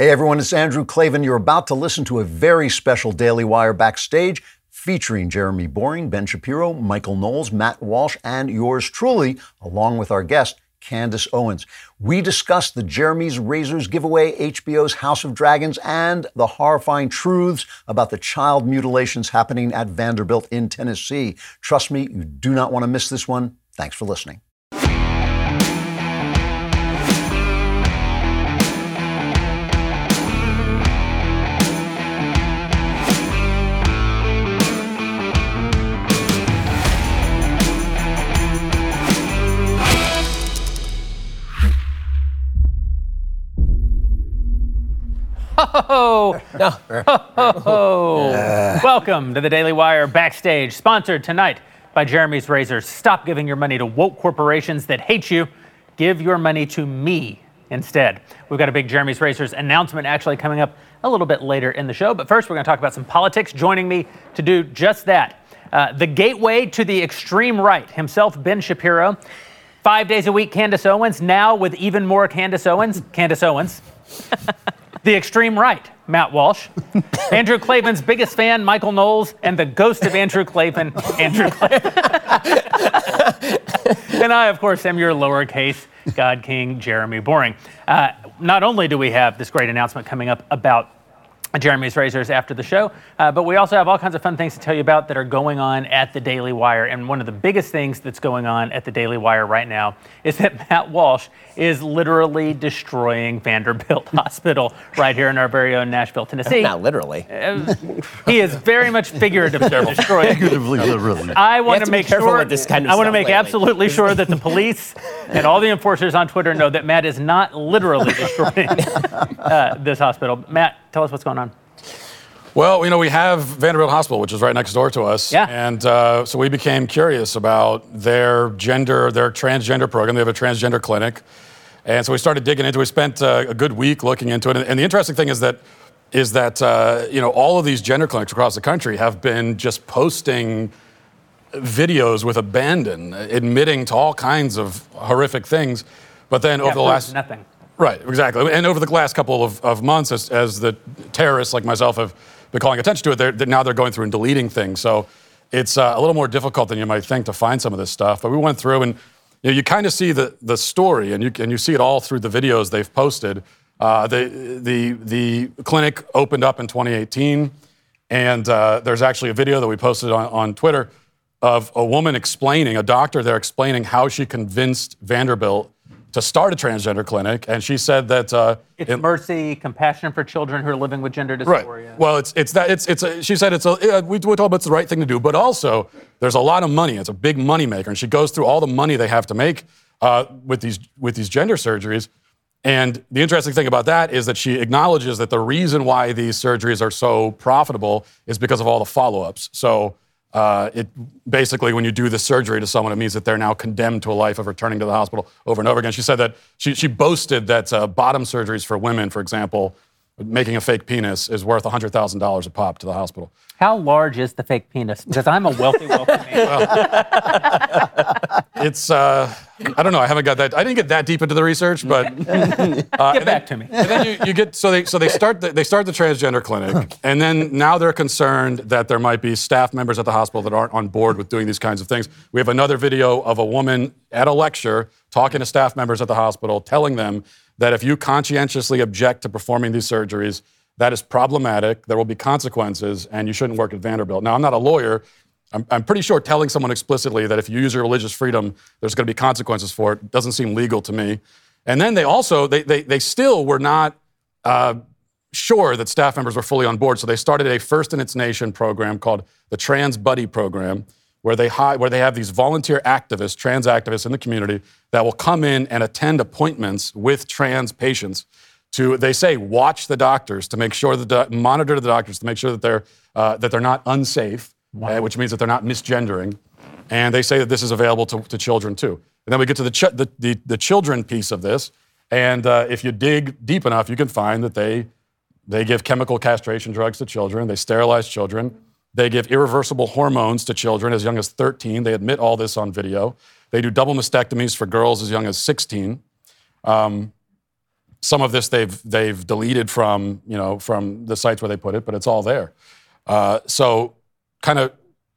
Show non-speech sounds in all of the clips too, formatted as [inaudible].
Hey everyone, it's Andrew Klavan. You're about to listen to a very special Daily Wire backstage featuring Jeremy Boreing, Ben Shapiro, Michael Knowles, Matt Walsh, and yours truly, along with our guest, Candace Owens. We discussed the Jeremy's Razors giveaway, HBO's House of Dragons, and the horrifying truths about the child mutilations happening at Vanderbilt in Tennessee. Trust me, you do not want to miss this one. Thanks for listening. Ho, no. ho, ho. Welcome to the Daily Wire Backstage, sponsored tonight by Jeremy's Razors. Stop giving your money to woke corporations that hate you. Give your money to me instead. We've got a big Jeremy's Razors announcement actually coming up a little bit later in the show. But first, we're going to talk about some politics. Joining me to do just that, uh, the gateway to the extreme right, himself, Ben Shapiro. Five days a week, Candace Owens. Now with even more Candace Owens. Candace Owens. [laughs] the extreme right, Matt Walsh, [laughs] Andrew Klavan's biggest fan, Michael Knowles, and the ghost of Andrew Klavan, Andrew Klavan. [laughs] and I, of course, am your lowercase God King, Jeremy Boreing. Uh, not only do we have this great announcement coming up about Jeremy's Razors after the show. Uh, but we also have all kinds of fun things to tell you about that are going on at the Daily Wire. And one of the biggest things that's going on at the Daily Wire right now is that [laughs] Matt Walsh is literally destroying Vanderbilt [laughs] Hospital right here in our very own Nashville, Tennessee. Not literally. Uh, he is very much figuratively [laughs] destroying. Figuratively, literally. I want to make sure. This kind of I want to make lately. absolutely sure that the police and all the enforcers on Twitter know that Matt is not literally destroying uh, this hospital. Matt, tell us what's going on. Well, you know, we have Vanderbilt Hospital, which is right next door to us. Yeah. And uh, so we became curious about their gender, their transgender program. They have a transgender clinic. And so we started digging into it. We spent uh, a good week looking into it. And the interesting thing is that, is that uh, you know, all of these gender clinics across the country have been just posting videos with abandon, admitting to all kinds of horrific things. But then yeah, over the last. Nothing. Right, exactly. And over the last couple of, of months, as, as the terrorists like myself have been calling attention to it, they're, they're now they're going through and deleting things. So it's uh, a little more difficult than you might think to find some of this stuff. But we went through and you, know, you kind of see the, the story, and you, and you see it all through the videos they've posted. Uh, the, the, the clinic opened up in 2018, and uh, there's actually a video that we posted on, on Twitter of a woman explaining, a doctor there explaining how she convinced Vanderbilt to start a transgender clinic, and she said that uh, it's it, mercy, compassion for children who are living with gender dysphoria. Right. Well, it's it's that it's it's. A, she said it's a. We, we told about it's the right thing to do, but also there's a lot of money. It's a big money maker, and she goes through all the money they have to make uh, with these with these gender surgeries. And the interesting thing about that is that she acknowledges that the reason why these surgeries are so profitable is because of all the follow-ups. So uh, it basically, when you do the surgery to someone, it means that they're now condemned to a life of returning to the hospital over and over again. She said that she, she boasted that uh, bottom surgeries for women, for example, making a fake penis is worth $100,000 a pop to the hospital. How large is the fake penis? Because I'm a wealthy, wealthy man. [laughs] Well, it's, uh, I don't know. I haven't got that. I didn't get that deep into the research, but [laughs] uh, get back then, to me. And then you, you, get so they so they start the, they start the transgender clinic, and then now they're concerned that there might be staff members at the hospital that aren't on board with doing these kinds of things. We have another video of a woman at a lecture talking to staff members at the hospital, telling them that if you conscientiously object to performing these surgeries, that is problematic. There will be consequences, and you shouldn't work at Vanderbilt. Now, I'm not a lawyer. I'm, I'm pretty sure telling someone explicitly that if you use your religious freedom, there's going to be consequences for it doesn't seem legal to me. And then they also, they, they, they still were not uh, sure that staff members were fully on board. So they started a first in its nation program called the Trans Buddy Program, where they, where they have these volunteer activists, trans activists in the community, that will come in and attend appointments with trans patients to they say watch the doctors to make sure that monitor the doctors to make sure that they're uh, that they're not unsafe, wow. uh, which means that they're not misgendering, and they say that this is available to, to children too. And then we get to the, ch- the, the, the children piece of this, and uh, if you dig deep enough, you can find that they they give chemical castration drugs to children, they sterilize children, they give irreversible hormones to children as young as 13. They admit all this on video. They do double mastectomies for girls as young as 16. Um, some of this they've they've deleted from you know from the sites where they put it, but it's all there. Uh, so, kind of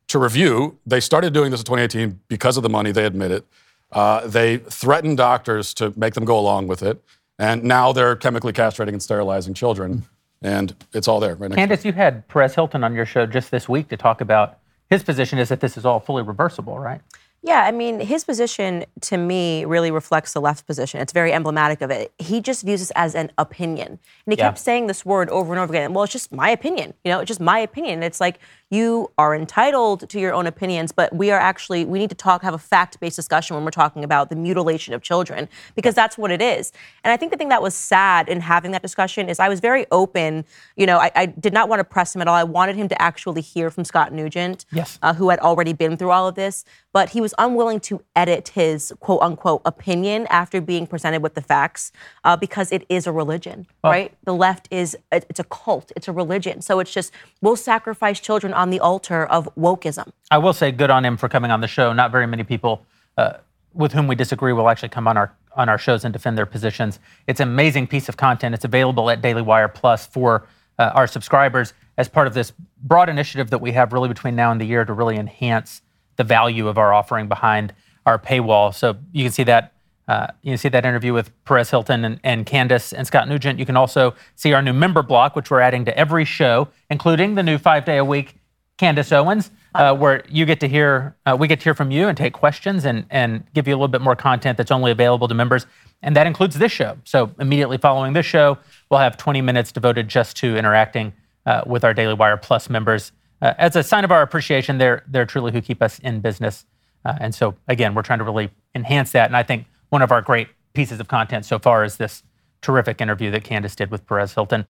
to review, they started doing this in 2018 because of the money. They admit it. Uh, they threatened doctors to make them go along with it, and now they're chemically castrating and sterilizing children, and it's all there. Right next Candace, you had Perez Hilton on your show just this week to talk about his position is that this is all fully reversible, right? Yeah, I mean, his position to me really reflects the left's position. It's very emblematic of it. He just views this as an opinion. And he Yeah. kept saying this word over and over again. Well, it's just my opinion. You know, it's just my opinion. It's like you are entitled to your own opinions, but we are actually, we need to talk, have a fact based discussion when we're talking about the mutilation of children, because that's what it is. And I think the thing that was sad in having that discussion is I was very open. You know, I, I did not want to press him at all. I wanted him to actually hear from Scott Newgent Yes. uh, who had already been through all of this, but he was unwilling to edit his quote unquote opinion after being presented with the facts uh, because it is a religion, right? The left is, it's a cult, it's a religion. So it's just, we'll sacrifice children on the altar of wokeism. I will say good on him for coming on the show. Not very many people uh, with whom we disagree will actually come on our on our shows and defend their positions. It's an amazing piece of content. It's available at Daily Wire Plus for uh, our subscribers as part of this broad initiative that we have really between now and the year to really enhance the value of our offering behind our paywall. So you can see that uh, you can see that interview with Perez Hilton and, and Candace and Scott Newgent. You can also see our new member block, which we're adding to every show, including the new five day a week Candace Owens, uh, where you get to hear, uh, we get to hear from you and take questions and, and give you a little bit more content that's only available to members. And that includes this show. So immediately following this show, we'll have 20 minutes devoted just to interacting uh, with our Daily Wire Plus members. Uh, as a sign of our appreciation, they're, they're truly who keep us in business. Uh, and so, again, we're trying to really enhance that. And I think one of our great pieces of content so far is this terrific interview that Candace did with Perez Hilton.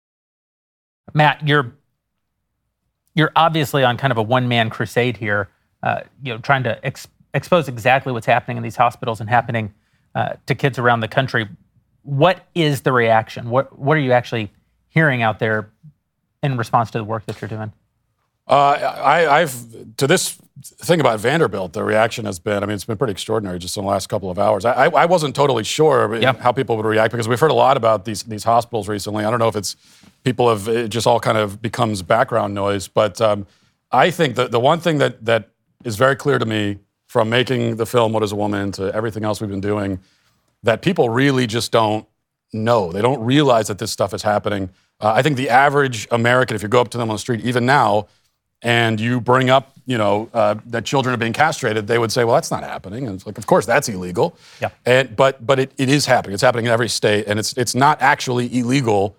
Matt, you're you're obviously on kind of a one man crusade here, uh, you know, trying to ex- expose exactly what's happening in these hospitals and happening uh, to kids around the country. What is the reaction? What what are you actually hearing out there in response to the work that you're doing? Uh, I, I've to this thing about Vanderbilt, the reaction has been. I mean, it's been pretty extraordinary just in the last couple of hours. I, I, wasn't totally sure how people would react because we've heard a lot about these these hospitals recently. I don't know if it's people have it just all kind of becomes background noise, but um, I think that the one thing that that is very clear to me from making the film "What Is a Woman" to everything else we've been doing, that people really just don't know. They don't realize that this stuff is happening. Uh, I think the average American, if you go up to them on the street, even now, and you bring up, you know, uh, that children are being castrated, they would say, "Well, that's not happening." And it's like, of course, that's illegal. Yeah. And but but it, it is happening. It's happening in every state, and it's it's not actually illegal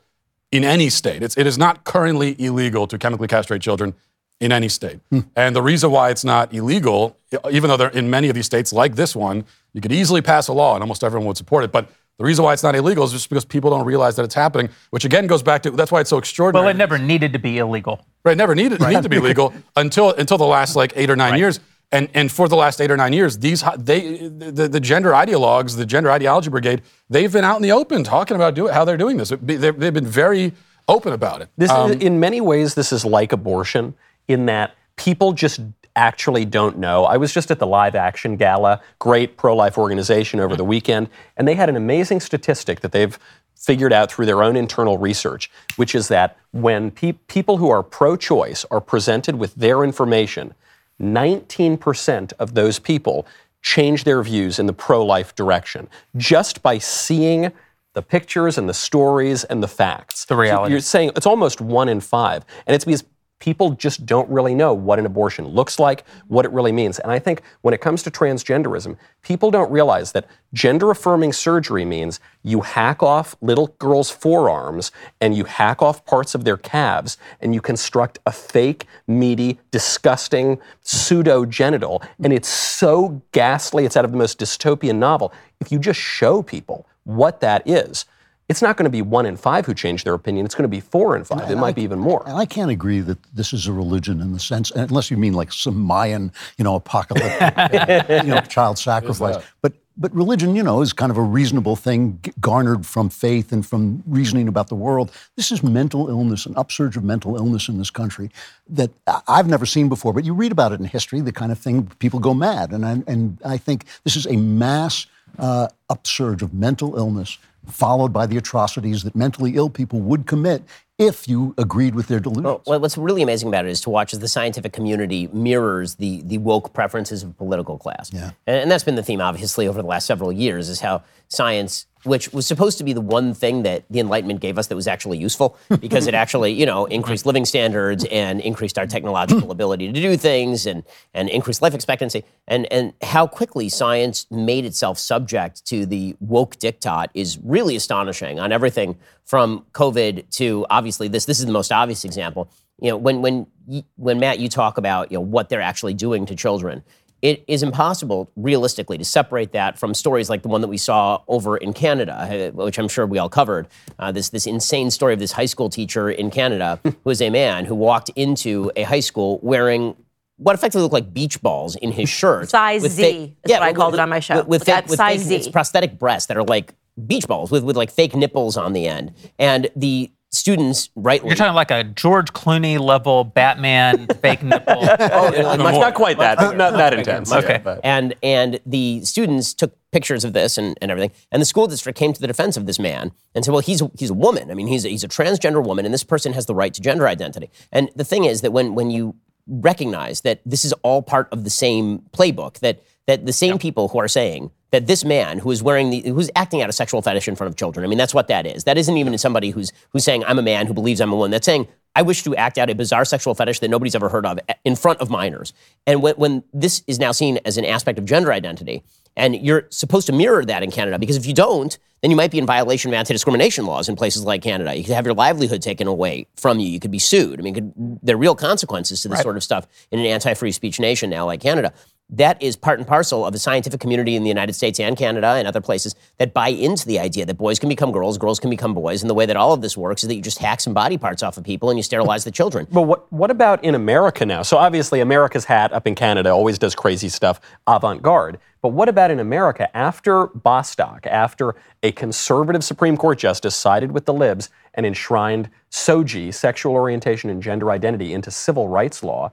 in any state. It's it is not currently illegal to chemically castrate children in any state. And the reason why it's not illegal, even though they're in many of these states like this one, you could easily pass a law and almost everyone would support it. But the reason why it's not illegal is just because people don't realize that it's happening, which again goes back to that's why it's so extraordinary. Well, it never needed to be illegal. Right, never needed need to be legal [laughs] until until the last like eight or nine years. And and for the last eight or nine years, these ho- they the, the gender ideologues, the gender ideology brigade, they've been out in the open talking about do, how they're doing this. Be- They've, they've been very open about it. This Um, is, in many ways, this is like abortion in that people just actually don't know. I was just at the Live Action Gala, great pro life organization over the weekend, and they had an amazing statistic that they've figured out through their own internal research, which is that when pe- people who are pro choice are presented with their information, 19% of those people change their views in the pro life direction just by seeing the pictures and the stories and the facts. The reality. You're saying it's almost one in five. And it's because people just don't really know what an abortion looks like, what it really means. And I think when it comes to transgenderism, people don't realize that gender affirming surgery means you hack off little girls' forearms and you hack off parts of their calves and you construct a fake, meaty, disgusting pseudo genital. And it's so ghastly, it's out of the most dystopian novel. If you just show people what that is, it's not going to be one in five who change their opinion. It's going to be four in five. It might be even more. And I can't agree that this is a religion in the sense, unless you mean like some Mayan, you know, apocalyptic, [laughs] you know, child sacrifice. But but religion, you know, is kind of a reasonable thing garnered from faith and from reasoning about the world. This is mental illness, an upsurge of mental illness in this country that I- I've never seen before. But you read about it in history, the kind of thing people go mad, and I, and I think this is a mass uh, upsurge of mental illness followed by the atrocities that mentally ill people would commit if you agreed with their delusions. Well, what's really amazing about it is to watch as the scientific community mirrors the, the woke preferences of political class. Yeah. And, and that's been the theme, obviously, over the last several years, is how science, which was supposed to be the one thing that the Enlightenment gave us that was actually useful, [laughs] because it actually, you know, increased living standards and increased our technological [laughs] ability to do things and, and increased life expectancy. And, and how quickly science made itself subject to the woke diktat is really astonishing on everything from COVID to obviously this. This is the most obvious example. You know, when when when Matt, you talk about you know what they're actually doing to children, it is impossible realistically to separate that from stories like the one that we saw over in Canada, uh, which I'm sure we all covered. Uh, this this insane story of this high school teacher in Canada [laughs] who was a man who walked into a high school wearing. What effectively looked like beach balls in his [laughs] shirt. Size with Z fake- is what I with- called it on my show. With, with fake, with size fake- Z. it's prosthetic breasts that are like beach balls with, with like fake nipples on the end. And the students, rightly, You're talking like a George Clooney level Batman [laughs] fake nipple. Oh, much, not quite that, not that intense. Okay. but- and and the students took pictures of this and, and everything. And the school district came to the defense of this man and said, well, he's a, he's a woman. I mean, he's a, he's a transgender woman, and this person has the right to gender identity. And the thing is that when when you recognize that this is all part of the same playbook, that that the same people who are saying that this man who is wearing the who's acting out a sexual fetish in front of children, I mean, that's what that is. That isn't even somebody who's who's saying I'm a man who believes I'm a woman. That's saying I wish to act out a bizarre sexual fetish that nobody's ever heard of eh, in front of minors. And when, when this is now seen as an aspect of gender identity, and you're supposed to mirror that in Canada, because if you don't, then you might be in violation of anti-discrimination laws in places like Canada. You could have your livelihood taken away from you. You could be sued. I mean, could, there are real consequences to this sort of stuff in an anti-free speech nation now like Canada. That is part and parcel of the scientific community in the United States and Canada and other places that buy into the idea that boys can become girls, girls can become boys, and the way that all of this works is that you just hack some body parts off of people and you sterilize the children. But what, what about in America now? So obviously, America's hat up in Canada always does crazy stuff, avant garde. But what about in America? After Bostock, after a conservative Supreme Court justice sided with the libs and enshrined SOGI, sexual orientation and gender identity, into civil rights law,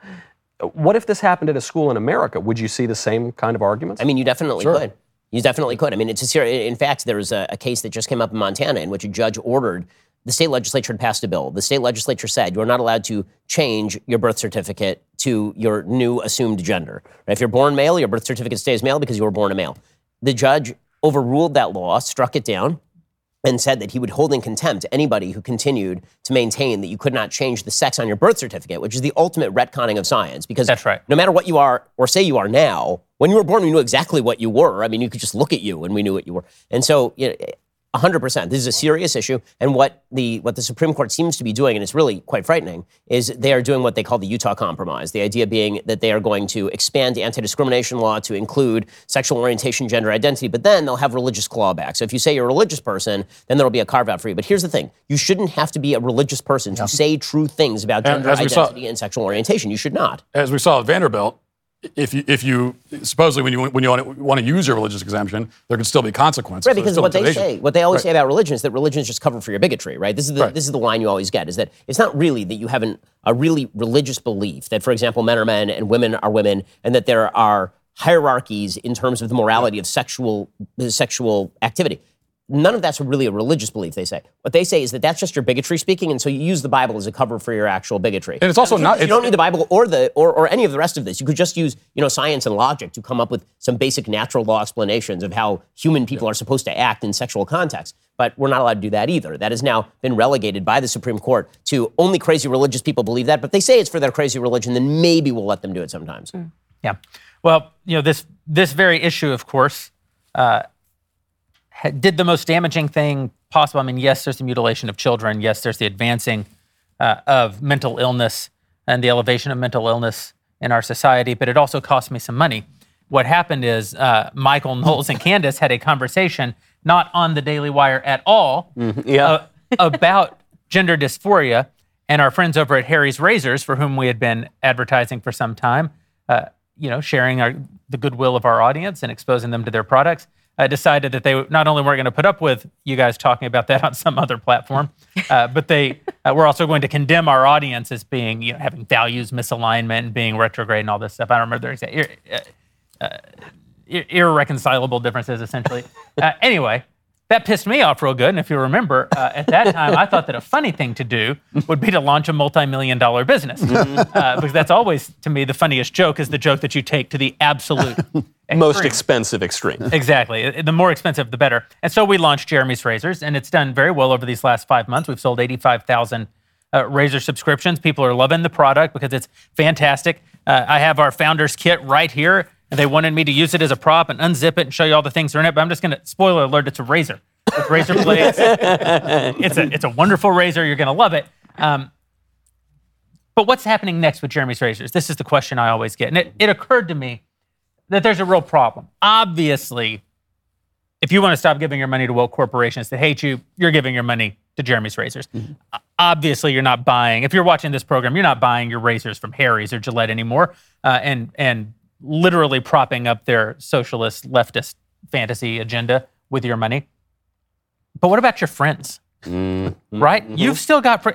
what if this happened at a school in America? Would you see the same kind of arguments? I mean, you definitely could. You definitely could. I mean, it's a serious. In fact, there was a, a case that just came up in Montana in which a judge ordered the state legislature had passed a bill. The state legislature said you're not allowed to change your birth certificate to your new assumed gender. If you're born male, your birth certificate stays male because you were born a male. The judge overruled that law, struck it down, and said that he would hold in contempt anybody who continued to maintain that you could not change the sex on your birth certificate, which is the ultimate retconning of science. Because That's right. no matter what you are or say you are now, when you were born, we knew exactly what you were. I mean, you could just look at you and we knew what you were. And so, you know, 100%. This is a serious issue. And what the, what the Supreme Court seems to be doing, and it's really quite frightening, is they are doing what they call the Utah Compromise. The idea being that they are going to expand anti discrimination law to include sexual orientation, gender identity, but then they'll have religious clawback. So if you say you're a religious person, then there'll be a carve out for you. But here's the thing you shouldn't have to be a religious person to say true things about gender as we saw- identity and sexual orientation. You should not. as we saw at Vanderbilt, if you, if you supposedly when you when you want to, want to use your religious exemption, there could still be consequences. Right, because what they say, what they always Right. say about religion is that religion is just covered for your bigotry, right? This is the Right. this is the line you always get: is that it's not really that you have an, a really religious belief that, for example, men are men and women are women, and that there are hierarchies in terms of the morality of sexual sexual activity. None of that's really a religious belief. They say what they say is that that's just your bigotry speaking, and so you use the Bible as a cover for your actual bigotry. And it's also not- You it's- don't need the Bible or the or, or any of the rest of this. You could just use you know science and logic to come up with some basic natural law explanations of how human people are supposed to act in sexual context. But we're not allowed to do that either. That has now been relegated by the Supreme Court to only crazy religious people believe that. But they say it's for their crazy religion. Then maybe we'll let them do it sometimes. Yeah. Well, you know, this this very issue, of course, uh, ha- did the most damaging thing possible. I mean, yes, there's the mutilation of children. Yes, there's the advancing uh, of mental illness and the elevation of mental illness in our society, but it also cost me some money. What happened is uh, Michael Knowles and Candace had a conversation, not on the Daily Wire at all, yeah. uh, about gender dysphoria. And our friends over at Harry's Razors, for whom we had been advertising for some time, uh, you know, sharing our, the goodwill of our audience and exposing them to their products, uh, decided that they not only weren't going to put up with you guys talking about that [laughs] on some other platform, uh, but they uh, were also going to condemn our audience as being, you know, having values misalignment and being retrograde and all this stuff. I don't remember their exact. uh, ir- irreconcilable differences, essentially. [laughs] uh, anyway, that pissed me off real good. And if you remember, uh, at that time, I thought that a funny thing to do would be to launch a multi-million dollar business, uh, because that's always to me the funniest joke is the joke that you take to the absolute [laughs] Most expensive extreme. Exactly. Uh, The more expensive, the better. And so we launched Jeremy's Razors, and it's done very well over these last five months. We've sold 85,000 uh, razor subscriptions. People are loving the product because it's fantastic. Uh, I have our founder's kit right here, and they wanted me to use it as a prop and unzip it and show you all the things that are in it. But I'm just going to spoiler alert: it's a razor with razor blades. it's a it's a wonderful razor. You're going to love it. Um, but what's happening next with Jeremy's razors? This is the question I always get, and it, it occurred to me that there's a real problem. Obviously, if you want to stop giving your money to woke corporations that hate you, you're giving your money to Jeremy's Razors. O- Obviously, you're not buying. If you're watching this program, you're not buying your razors from Harry's or Gillette anymore, uh, and and literally propping up their socialist leftist fantasy agenda with your money. But what about your friends? Right? You've still got. Fr-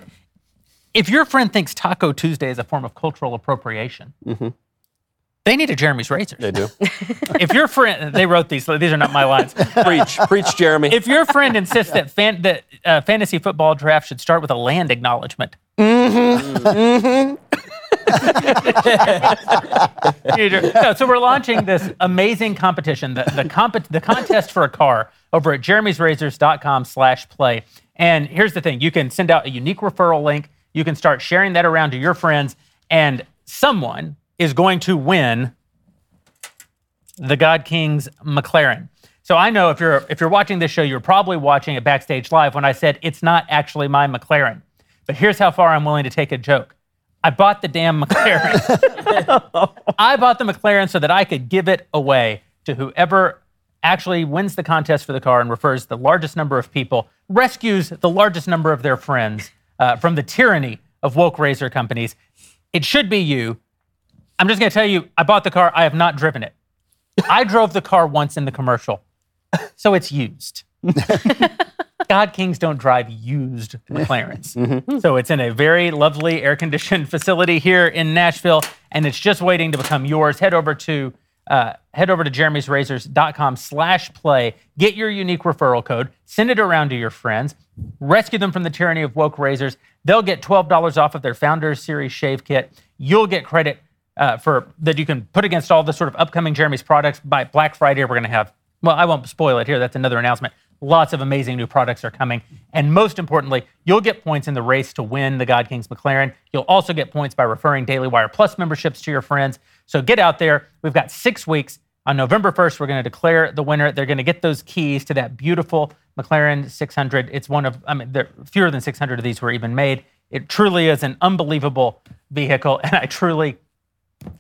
if your friend thinks Taco Tuesday is a form of cultural appropriation, they need a Jeremy's Razors They do. [laughs] if your friend they wrote these these are not my lines preach, preach, Jeremy. if your friend insists that fan, that uh, fantasy football draft should start with a land acknowledgement mm-hmm. No, so we're launching this amazing competition the, the, comp- the contest for a car over at jeremy'srazors.com slash play and here's the thing you can send out a unique referral link you can start sharing that around to your friends and someone is going to win the God King's McLaren. So I know if you're if you're watching this show, you're probably watching it backstage live when I said it's not actually my McLaren. But here's how far I'm willing to take a joke. I bought the damn McLaren. [laughs] I bought the McLaren so that I could give it away to whoever actually wins the contest for the car and refers the largest number of people, rescues the largest number of their friends uh, from the tyranny of woke razor companies. It should be you. I'm just going to tell you, I bought the car. I have not driven it. I drove the car once in the commercial, so it's used. [laughs] God Kings don't drive used [laughs] McLarens. So it's in a very lovely air conditioned [laughs] facility here in Nashville, and it's just waiting to become yours. Head over to uh, head over to jeremy'srazors.com slash play. Get your unique referral code. Send it around to your friends. Rescue them from the tyranny of woke razors. They'll get $12 off of their Founders Series shave kit. You'll get credit uh, for that you can put against all the sort of upcoming Jeremy's products. By Black Friday, we're going to have, well, I won't spoil it here. That's another announcement. Lots of amazing new products are coming. And most importantly, you'll get points in the race to win the God Kings McLaren. You'll also get points by referring Daily Wire Plus memberships to your friends. So get out there. We've got six weeks. On November 1st, we're going to declare the winner. They're going to get those keys to that beautiful McLaren 600. It's one of, I mean, there fewer than 600 of these were even made. It truly is an unbelievable vehicle, and I truly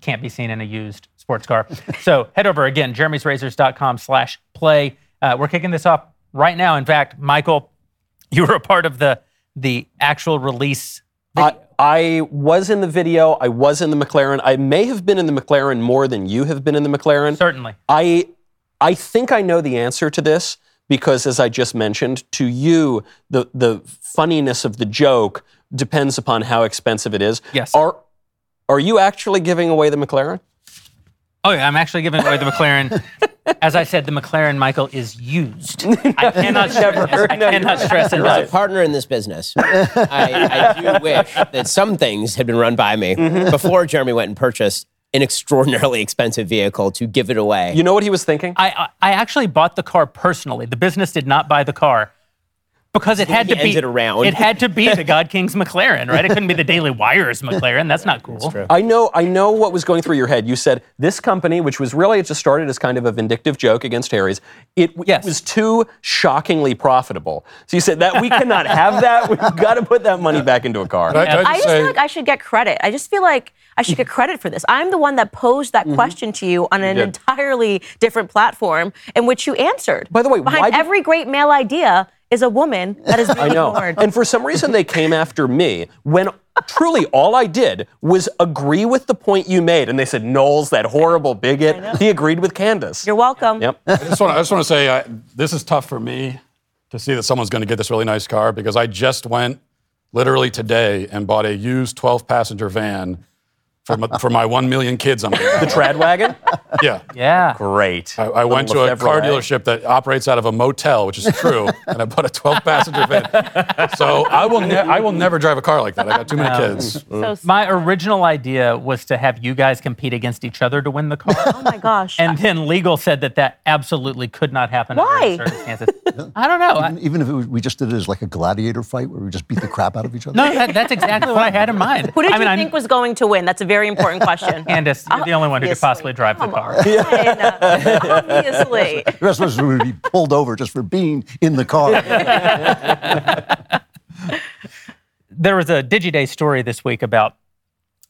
can't be seen in a used sports car. [laughs] so head over again, jeremy'srazors.com slash play. Uh, we're kicking this off right now. In fact, Michael, you were a part of the the actual release. I, I was in the video. I was in the McLaren. I may have been in the McLaren more than you have been in the McLaren. Certainly. I I think I know the answer to this because, as I just mentioned, to you, the the funniness of the joke depends upon how expensive it is. Yes. Are are you actually giving away the McLaren? Oh yeah, I'm actually giving away the McLaren. [laughs] As I said, the McLaren Michael is used. I [laughs] cannot stress, I cannot stress As a partner in this business, I, I do [laughs] wish that some things had been run by me mm-hmm. before Jeremy went and purchased an extraordinarily expensive vehicle to give it away. You know what he was thinking? I, I I actually bought the car personally. The business did not buy the car because it had to be ended around. It had to be the God King's McLaren, right? It couldn't be the Daily Wire's McLaren. That's not cool. I know, I know what was going through your head. You said this company, which was really it just started as kind of a vindictive joke against Harry's, it, it was too shockingly profitable. So you said that we cannot have that. [laughs] We've got to put that money back into a car. Can I, can I I just just say, feel like I should get credit. I just feel like I should get credit for this. I'm the one that posed that mm-hmm. question to you on an did. entirely different platform in which you answered. By the way, behind why did- every great male idea is a woman that is [laughs] being I know. ignored. And for some reason, they came after me when truly all I did was agree with the point you made. And they said, Knowles, that horrible bigot, he agreed with Candace. You're welcome. Yep. I just want to, I just want to say, I, this is tough for me to see that someone's going to get this really nice car because I just went literally today and bought a used 12 passenger van for my, for my one million kids. I'm [laughs] The trad wagon? yeah. Yeah. Great. I, I went to a Lefebvre. car dealership that operates out of a motel, which is true, [laughs] and I bought a 12 passenger van. So I will, ne- I will never drive a car like that. I got too many kids. Mm-hmm. So, mm-hmm. My original idea was to have you guys compete against each other to win the car. [laughs] oh my gosh. And then legal said that that absolutely could not happen under Why? any circumstances. I don't know. I- Even, even if it was, we just did it as like a gladiator fight where we just beat the crap out of each other. no, that, that's exactly what I had in mind. Who did I mean, you I- think was going to win? That's a very important question. [laughs] Candace, you're the only one who could possibly drive the Come car. on. Obviously. The rest of us would be pulled over just for being in the car. [laughs] There was a DigiDay story this week about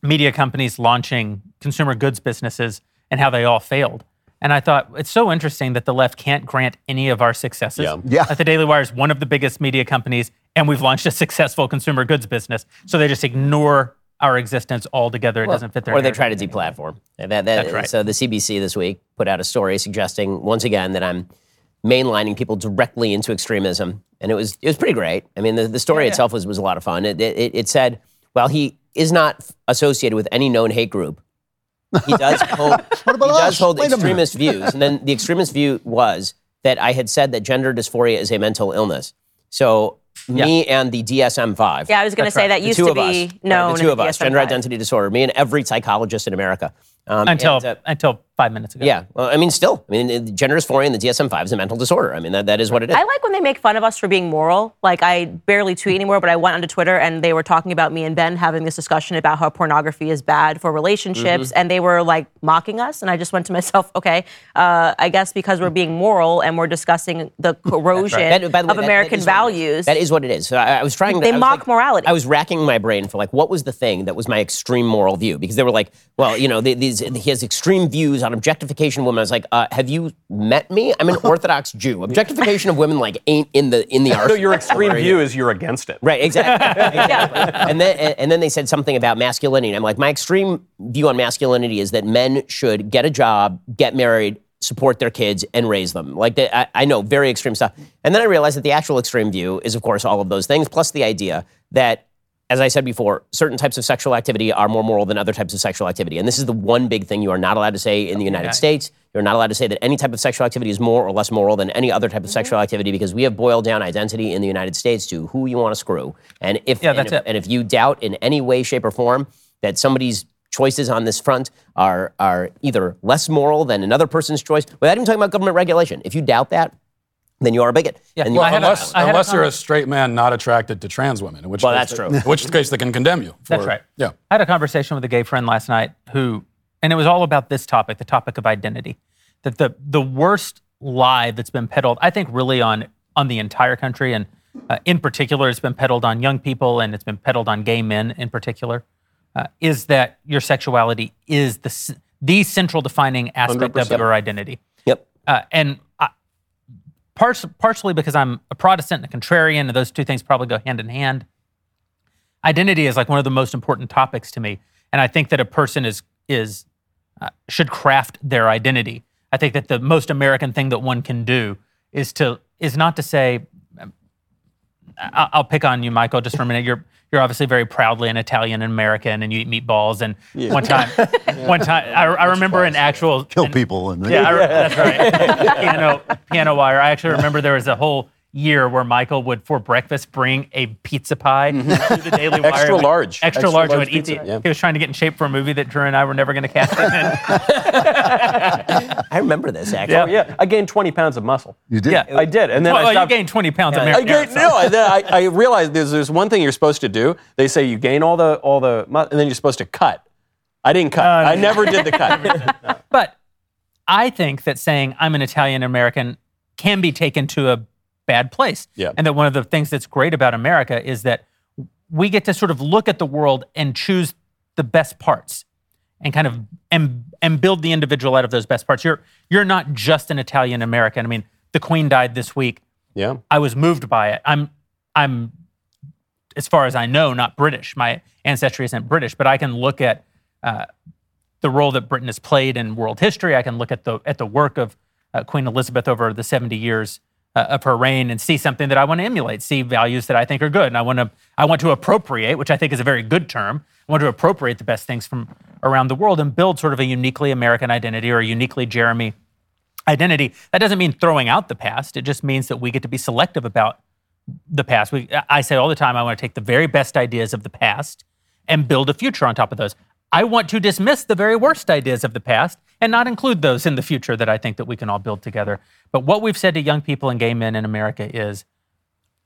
media companies launching consumer goods businesses and how they all failed. And I thought it's so interesting that the left can't grant any of our successes. Yeah. Yeah. That the Daily Wire is one of the biggest media companies, and we've launched a successful consumer goods business. So they just ignore our existence altogether. It doesn't fit their Or they try to deplatform. That, that, That's right. So the CBC this week put out a story suggesting once again that I'm mainlining people directly into extremism, and it was it was pretty great. I mean, the, the story itself was was a lot of fun. It, it, it said, well, he is not associated with any known hate group. He [laughs] does hold, he does hold Wait extremist views, and then the extremist view was that I had said that gender dysphoria is a mental illness. So me and the DSM-5. Yeah, I was going to say right. that the used two to of us, be right, the two of us, gender DSM-5. identity disorder. Me and every psychologist in America. Um, until and, uh, until five minutes ago. yeah, well, I mean, still, I mean, gender dysphoria in the DSM-5 is a mental disorder. I mean, that, that is what it is. I like when they make fun of us for being moral. Like I barely tweet anymore, but I went onto Twitter and they were talking about me and Ben having this discussion about how pornography is bad for relationships, Mm-hmm. and they were like mocking us. And I just went to [laughs] myself, okay, uh, I guess because we're being moral and we're discussing the [laughs] corrosion That- by the way, of that- that American is what it is. values. That is what it is. So I, I was trying to. They mock like- morality. I was racking my brain for like, what was the thing that was my extreme moral view? Because they were like, well, you know, the- these, he has extreme views on objectification of women. I was like, uh, have you met me? I'm an [laughs] Orthodox Jew. Objectification of women like ain't in the in the No, arsenal. your extreme view is you're against it. Right, exactly. [laughs] exactly. And then and then they said something about masculinity. And I'm like, my extreme view on masculinity is that men should get a job, get married, support their kids, and raise them. Like they, I, I know very extreme stuff. And then I realized that the actual extreme view is, of course, all of those things, plus the idea that. As I said before, certain types of sexual activity are more moral than other types of sexual activity. And this is the one big thing you are not allowed to say in the United Yeah. States. You're not allowed to say that any type of sexual activity is more or less moral than any other type Mm-hmm. of sexual activity because we have boiled down identity in the United States to who you want to screw. And if, Yeah, and if, it. and if you doubt in any way, shape, or form that somebody's choices on this front are, are either less moral than another person's choice, without even talking about government regulation, if you doubt that, then you are a bigot. Yeah, And well, you- I had a- unless a you're a straight man not attracted to trans women, in which Well, case that's they- true. In [laughs] which case they can condemn you. For, That's right. Yeah. I had a conversation with a gay friend last night who, and it was all about this topic, the topic of identity. That the the worst lie that's been peddled, I think, really on on the entire country, and uh, in particular, it's been peddled on young people, and it's been peddled on gay men in particular, uh, is that your sexuality is the the central defining aspect of 100%. your identity. Yep. Uh, and I, parts, partially because I'm a Protestant and a contrarian, and those two things probably go hand in hand. Identity is like one of the most important topics to me, and I think that a person is is uh, should craft their identity. I think that the most American thing that one can do is to is not to say. I- I'll pick on you, Michael, just for a minute. You're you're obviously very proudly an Italian and American, and you eat meatballs. And one time, [laughs] one time, I, I remember an actual Kill an- people. And yeah, I [laughs] that's right. [laughs] piano, piano wire. I actually remember there was a whole year where Michael would, for breakfast, bring a pizza pie to the Daily [laughs] Wire. Extra Would- large. Extra, Extra large. large eat pizza, yeah. He was trying to get in shape for a movie that Drew and I were never going to cast him in. [laughs] I remember this, actually. Oh, yeah. I gained 20 pounds of muscle. you did. Yeah. I did. And then well, I well, you gained 20 pounds of Yeah, I marinara gained, sauce. no, I, then I, I realized there's, there's one thing you're supposed to do. They say you gain all the all the mu- and then you're supposed to cut. I didn't cut. Uh, I [laughs] never did the cut. But I think that saying I'm an Italian American can be taken to a bad place. Yeah. And that one of the things that's great about America is that we get to sort of look at the world and choose the best parts and kind of and, and build the individual out of those best parts. You're you're not just an Italian American. I mean, the Queen died this week. yeah. I was moved by it. I'm I'm as far as I know not British. My ancestry isn't British, but I can look at uh, the role that Britain has played in world history. I can look at the at the work of uh, Queen Elizabeth over the 70 years Uh, of her reign and see something that I want to emulate, see values that I think are good, and I want to I want to appropriate, which I think is a very good term. I want to appropriate the best things from around the world and build sort of a uniquely American identity or a uniquely Jeremy identity. That doesn't mean throwing out the past. It just means that we get to be selective about the past. We, I say all the time, I want to take the very best ideas of the past and build a future on top of those. I want to dismiss the very worst ideas of the past and not include those in the future that I think that we can all build together. But what we've said to young people and gay men in America is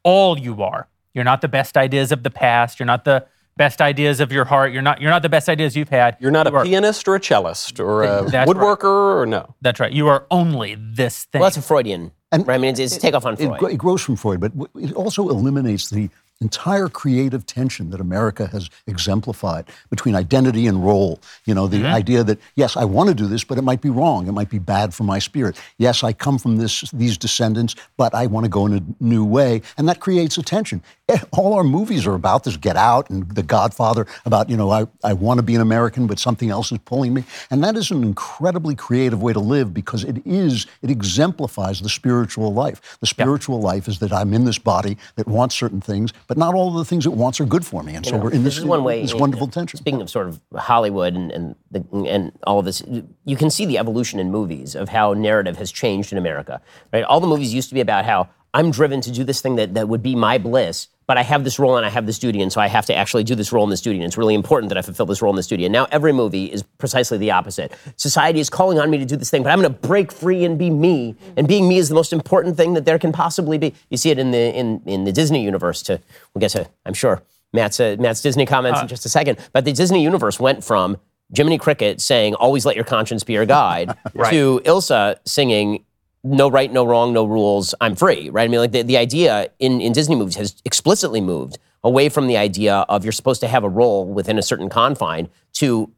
all you are. You're not the best ideas of the past. You're not the best ideas of your heart. You're not you're not the best ideas you've had. You're not You a are- pianist or a cellist or a That's right. woodworker or no. That's right. You are only this thing. Well, that's a Freudian. And- right? I mean, it's, it's a takeoff on It, Freud. gro- it grows from Freud, but it also eliminates the entire creative tension that America has exemplified between identity and role. You know, the idea that yes, I want to do this, but it might be wrong. It might be bad for my spirit. Yes, I come from this these descendants, but I want to go in a new way, and that creates a tension. Eh, All our movies are about this. Get Out and The Godfather about you know I, I want to be an American, but something else is pulling me, and that is an incredibly creative way to live because it is it exemplifies the spiritual life. The spiritual life is that I'm in this body that wants certain things, but not all of the things it wants are good for me, and so know, we're in this, is one way. this you wonderful know, tension. Speaking of sort of Hollywood and and, the, and all of this, you can see the evolution in movies of how narrative has changed in America. Right, all the movies used to be about how I'm driven to do this thing that, that would be my bliss, but I have this role and I have this duty, and so I have to actually do this role in this duty, and it's really important that I fulfill this role in this duty. And now every movie is precisely the opposite. Society is calling on me to do this thing, but I'm going to break free and be me. And being me is the most important thing that there can possibly be. You see it in the in in the Disney universe. To we'll get to, I'm sure Matt's uh, Matt's Disney comments in just a second. But the Disney universe went from Jiminy Cricket saying "Always let your conscience be your guide" [laughs] to Elsa singing "No right, no wrong, no rules, I'm free." Right? I mean, like the, the idea in in Disney movies has explicitly moved away from the idea of you're supposed to have a role within a certain confine to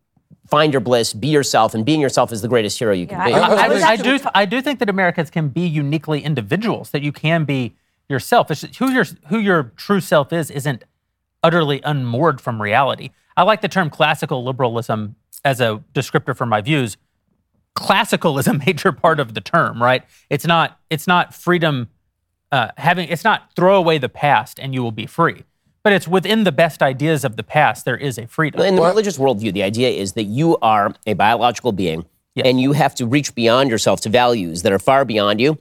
find your bliss, be yourself, and being yourself is the greatest hero you can Yeah, be. I- I, was I do. I do think that Americans can be uniquely individuals. That you can be yourself. It's just who your who your true self is isn't utterly unmoored from reality. I like the term classical liberalism as a descriptor for my views. Classical is a [laughs] major part of the term, right? It's not. It's not freedom. Uh, having. It's not throw away the past and you will be free. But it's within the best ideas of the past. There is a freedom. In the religious worldview, the idea is that you are a biological being Yes. and you have to reach beyond yourself to values that are far beyond you.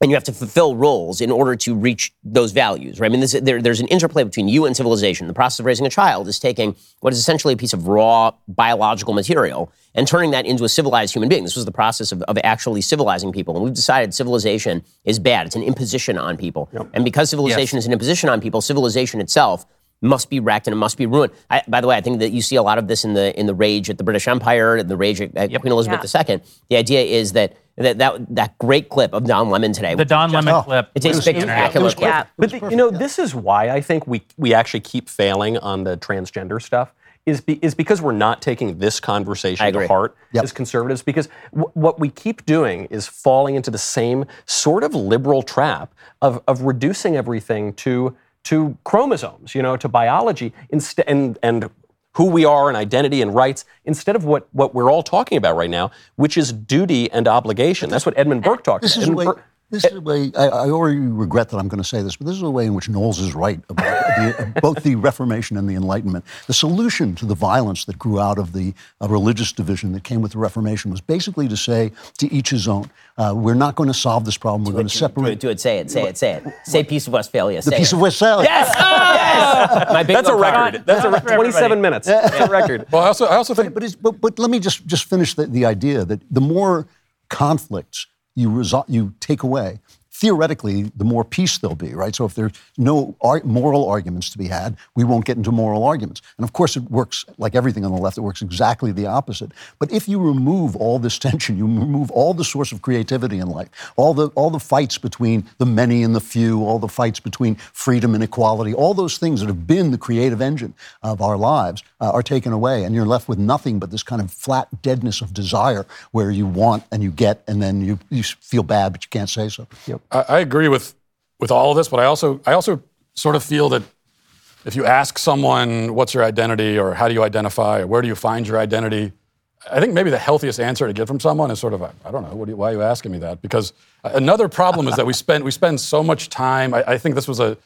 And you have to fulfill roles in order to reach those values, right? I mean, this, there, there's an interplay between you and civilization. The process of raising a child is taking what is essentially a piece of raw biological material and turning that into a civilized human being. This was the process of, of actually civilizing people. And we've decided civilization is bad. It's an imposition on people. And because civilization is an imposition on people, civilization itself must be wrecked and it must be ruined. I, by the way, I think that you see a lot of this in the in the rage at the British Empire and the rage at, at Queen Elizabeth II. The idea is that that that, that great clip of Don Lemon today. the Don Lemon oh, clip. it's a was spectacular clip. Yeah. But the- you know, this is why I think we we actually keep failing on the transgender stuff. Is, be, is because we're not taking this conversation to heart Yep. as conservatives. Because w- what we keep doing is falling into the same sort of liberal trap of, of reducing everything to to chromosomes, you know, to biology, instead and and who we are and identity and rights, instead of what what we're all talking about right now, which is duty and obligation. That's what Edmund Burke talks This about. is Edmund. Burke- This is a way. I, I already regret that I'm going to say this, but this is a way in which Knowles is right about the, [laughs] both the Reformation and the Enlightenment. The solution to the violence that grew out of the uh, religious division that came with the Reformation was basically to say, to each his own. Uh, we're not going to solve this problem. We're going to Do it, separate do it, say it, say it, say it. Say Peace of Westphalia. the say piece it. of Westphalia. Yes! [laughs] yes! My big That's a little car. record. That's a record. 27 minutes. That's a record. Well, I also, I also think But, but, but let me just, just finish the, the idea that the more conflicts you, resol- you take away, theoretically, the more peace there'll be, right? So if there's no ar- moral arguments to be had, we won't get into moral arguments. And of course, it works like everything on the left, it works exactly the opposite. But if you remove all this [laughs] tension, you remove all the source of creativity in life, all the, all the fights between the many and the few, all the fights between freedom and equality, all those things that have been the creative engine of our lives uh, are taken away. And you're left with nothing but this kind of flat deadness of desire where you want and you get, and then you, you feel bad, but you can't say so. I, I agree with with all of this, but I also I also sort of feel that if you ask someone what's your identity? or how do you identify? or where do you find your identity, I think maybe the healthiest answer to get from someone is sort of I don't know. What do you, why are you asking me that? Because another problem is that we spend we spend so much time. I, I think this was a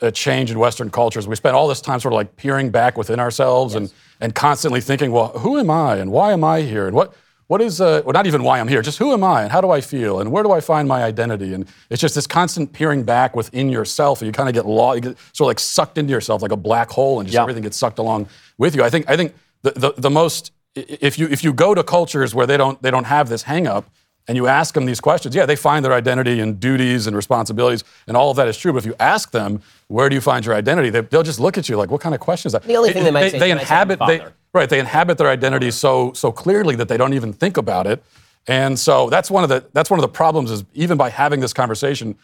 a change in Western cultures. We spend all this time sort of like peering back within ourselves and, and constantly thinking, well, who am I and why am I here and what what is uh, well not even why I'm here, just who am I and how do I feel and where do I find my identity? And it's just this constant peering back within yourself, and you kind of get lost, you get sort of like sucked into yourself like a black hole, and just Yeah. everything gets sucked along with you. I think I think the, the, the most if you if you go to cultures where they don't they don't have this hang up and you ask them these questions, yeah, they find their identity in duties and responsibilities, and all of that is true. But if you ask them, where do you find your identity? They, they'll just look at you like, what kind of question is that? The only thing they might say is they they say, "I'm inhabit they, father." Right they inhabit their identity so so clearly that they don't even think about it, and so that's one of the that's one of the problems is even by having this conversation,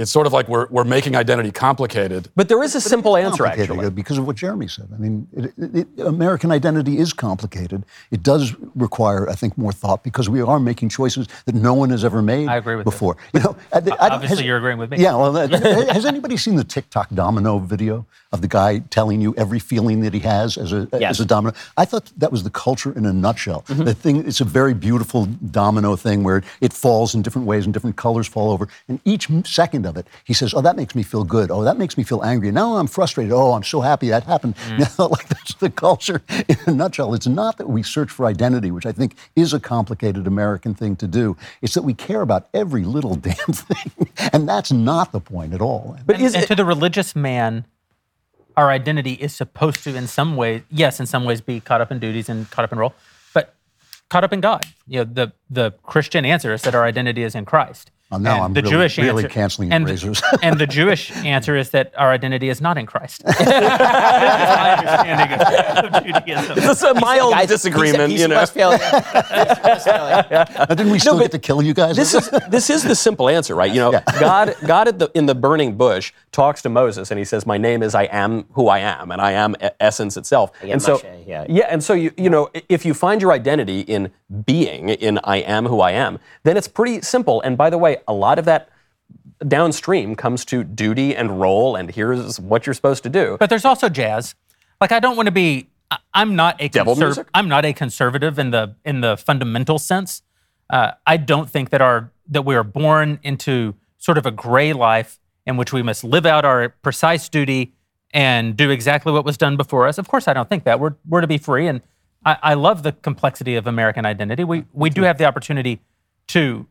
it's sort of like we're we're making identity complicated. But there is a simple answer, actually. uh, because of what Jeremy said. I mean, it, it, it- American identity is complicated. It does require, I think, more thought because we are making choices that no one has ever made I agree with you. before. You know, I- I don't- Obviously, you're agreeing with me. Yeah. Well, uh, [laughs] has anybody seen the TikTok domino video of the guy telling you every feeling that he has as a Yes. as a domino? I thought that was the culture in a nutshell. Mm-hmm. The thing, it's a very beautiful domino thing where it falls in different ways and different colors fall over, and each second of it, he says, "Oh, that makes me feel good. Oh, that makes me feel angry. Now I'm frustrated. Oh, I'm so happy that happened." Mm. [laughs] You know, like that's the culture in a nutshell. It's not that we search for identity, which I think is a complicated American thing to do. It's that we care about every little [laughs] damn thing, and that's not the point at all. But and, is and it, to the religious man, our identity is supposed to, in some way, yes, in some ways, be caught up in duties and caught up in role, but caught up in God. You know, the the Christian answer is that our identity is in Christ. Well, now And I'm the really- Jewish really answer, canceling and, razors. [laughs] and the Jewish [laughs] answer is that our identity is not in Christ. [laughs] That's my understanding of, of Judaism. it's a mild Guys, disagreement, he's, you know. Westphalia. Westphalia. Now, didn't we still but get to kill you guys? This is this is the simple answer, right? You know, God God at the, in the burning bush talks to Moses and he says, "My name is I am who I am, and I am essence itself." am and so, Moshe, yeah. yeah, and so you you know, if you find your identity in being, in I am who I am, then it's pretty simple. And by the way, a lot of that downstream comes to duty and role, and here's what you're supposed to do. But there's also jazz. Like I don't want to be. I'm not a Devil music? I'm not a conservative in the in the fundamental sense. Uh, I don't think that our that we are born into sort of a gray life in which we must live out our precise duty and do exactly what was done before us. Of course, I don't think that we're we're to be free, and I, I love the complexity of American identity. We we do have the opportunity to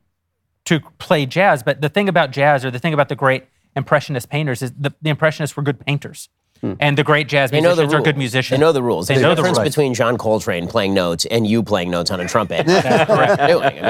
to play jazz. But the thing about jazz, or the thing about the great impressionist painters, is the, the impressionists were good painters, hmm. and the great jazz They know the musicians are good musicians. They know the rules. They There's know the difference rules. between John Coltrane playing notes and you playing notes on a trumpet. [laughs] That's correct.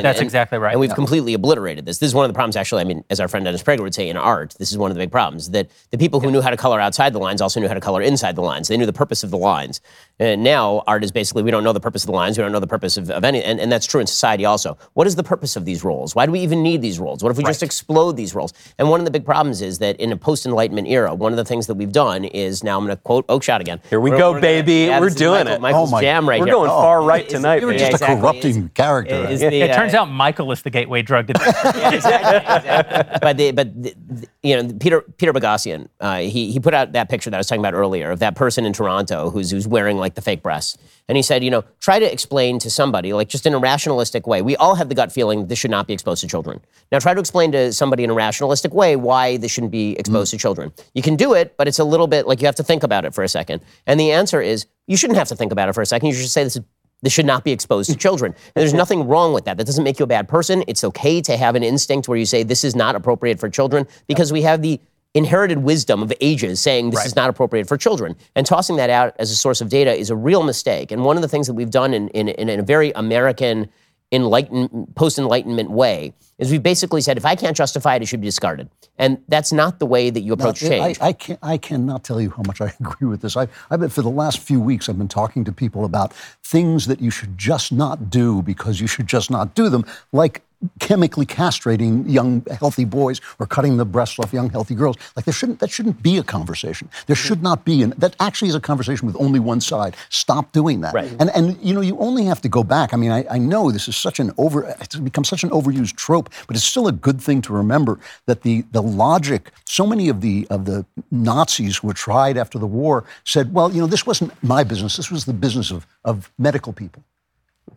That's exactly right. And we've completely obliterated this. This is one of the problems, actually. I mean, as our friend Dennis Prager would say, in art, this is one of the big problems that the people who knew how to color outside the lines also knew how to color inside the lines. They knew the purpose of the lines. And now art is basically we don't know the purpose of the lines. We don't know the purpose of, of any, and, and that's true in society also. What is the purpose of these roles? Why do we even need these roles? What if we just explode these roles? And one of the big problems is that in a post-enlightenment era, one of the things that we've done is now I'm going to quote Oakeshott again. Here we We're- go, we're gonna- baby. yeah, We're doing Michael- it. Michael's Oh my- jam right We're here. going far right Is- tonight, You're just Yeah, a corrupting Is- character. is Yeah. the, it uh, turns out Michael is the gateway drug to [laughs] this. yeah, exactly, [laughs] exactly. But the, but the, the- you know Peter Peter Boghossian, uh, he he put out that picture that I was talking about earlier of that person in Toronto who's who's wearing like the fake breasts, and he said, you know, try to explain to somebody like just in a rationalistic way. We all have the gut feeling this should not be exposed to children. Now try to explain to somebody in a rationalistic way why this shouldn't be exposed to mm. children. You can do it, but it's a little bit like you have to think about it for a second. And the answer is you shouldn't have to think about it for a second. You should say this is this should not be exposed to [laughs] children. And there's nothing wrong with that. That doesn't make you a bad person. It's okay to have an instinct where you say this is not appropriate for children because we have the inherited wisdom of ages saying this is not appropriate for children. And tossing that out as a source of data is a real mistake. And one of the things that we've done in, in, in a very American enlighten, post-enlightenment way is we've basically said if I can't justify it, it should be discarded. And that's not the way that you approach I, change. I, can't, I cannot tell you how much I [laughs] agree with this. I, I've been, for the last few weeks, I've been talking to people about things that you should just not do because you should just not do them, like chemically castrating young healthy boys or cutting the breasts off young healthy girls. Like there shouldn't that shouldn't be a conversation. There mm-hmm. should not be an that actually is a conversation with only one side. Stop doing that. Right. And and you know you only have to go back. I mean I, I know this is such an over it's become such an overused trope, but it's still a good thing to remember that the the logic. So many of the of the Nazis who were tried after the war said, well you know this wasn't my business. This was the business of of medical people.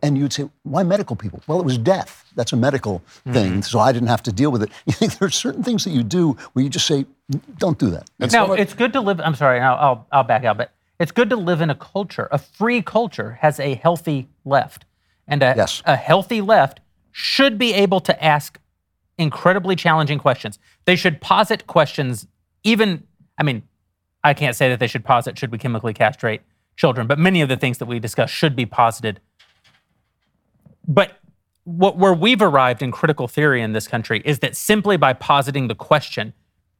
And you'd say, why medical people? Well, it was death. That's a medical mm-hmm. thing, so I didn't have to deal with it. [laughs] You think there are certain things that you do where you just say, don't do that. now, it's good to live. I'm sorry, I'll, I'll, I'll back out, but it's good to live in a culture. A free culture has a healthy left. And a, Yes. a healthy left should be able to ask incredibly challenging questions. They should posit questions, even, I mean, I can't say that they should posit, should we chemically castrate children, but many of the things that we discuss should be posited. But what, where we've arrived in critical theory in this country is that simply by positing the question,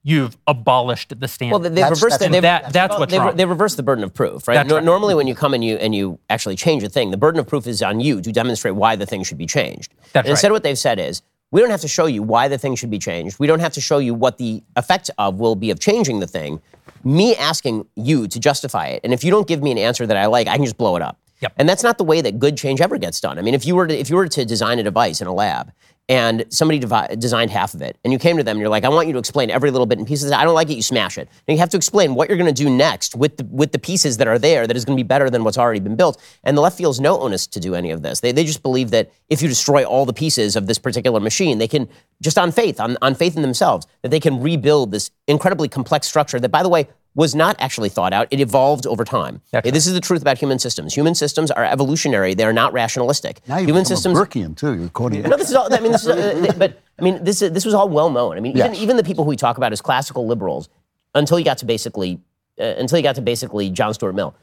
you've abolished the standard. Well, they, they've That's- reversed that's- they've- that- that's well, what's they've, wrong. They reversed the burden of proof, right? That's Nor- right. Normally, when you come and you and you actually change a thing, the burden of proof is on you to demonstrate why the thing should be changed. That's And Instead, right. what they've said is, we don't have to show you why the thing should be changed. We don't have to show you what the effect of will be of changing the thing. Me asking you to justify it, and if you don't give me an answer that I like, I can just blow it up. Yep. And that's not the way that good change ever gets done. I mean, if you were to, if you were to design a device in a lab and somebody devi- designed half of it, and you came to them and you're like, I want you to explain every little bit in pieces. I don't like it. You smash it. And you have to explain what you're going to do next with the with the pieces that are there that is going to be better than what's already been built. And the left feels no onus to do any of this. They, they just believe that if you destroy all the pieces of this particular machine, they can just on faith, on, on faith in themselves, that they can rebuild this incredibly complex structure that, by the way, was not actually thought out. It evolved over time. That's This is the truth about human systems. Human systems are evolutionary. They are not rationalistic. Now you human become systems. a Burkean, too. You're quoting No, this is all. I mean, this is. Uh, but I mean, this this was all well known. I mean, even Yes. even the people who we talk about as classical liberals, until you got to basically, uh, until you got to basically John Stuart Mill,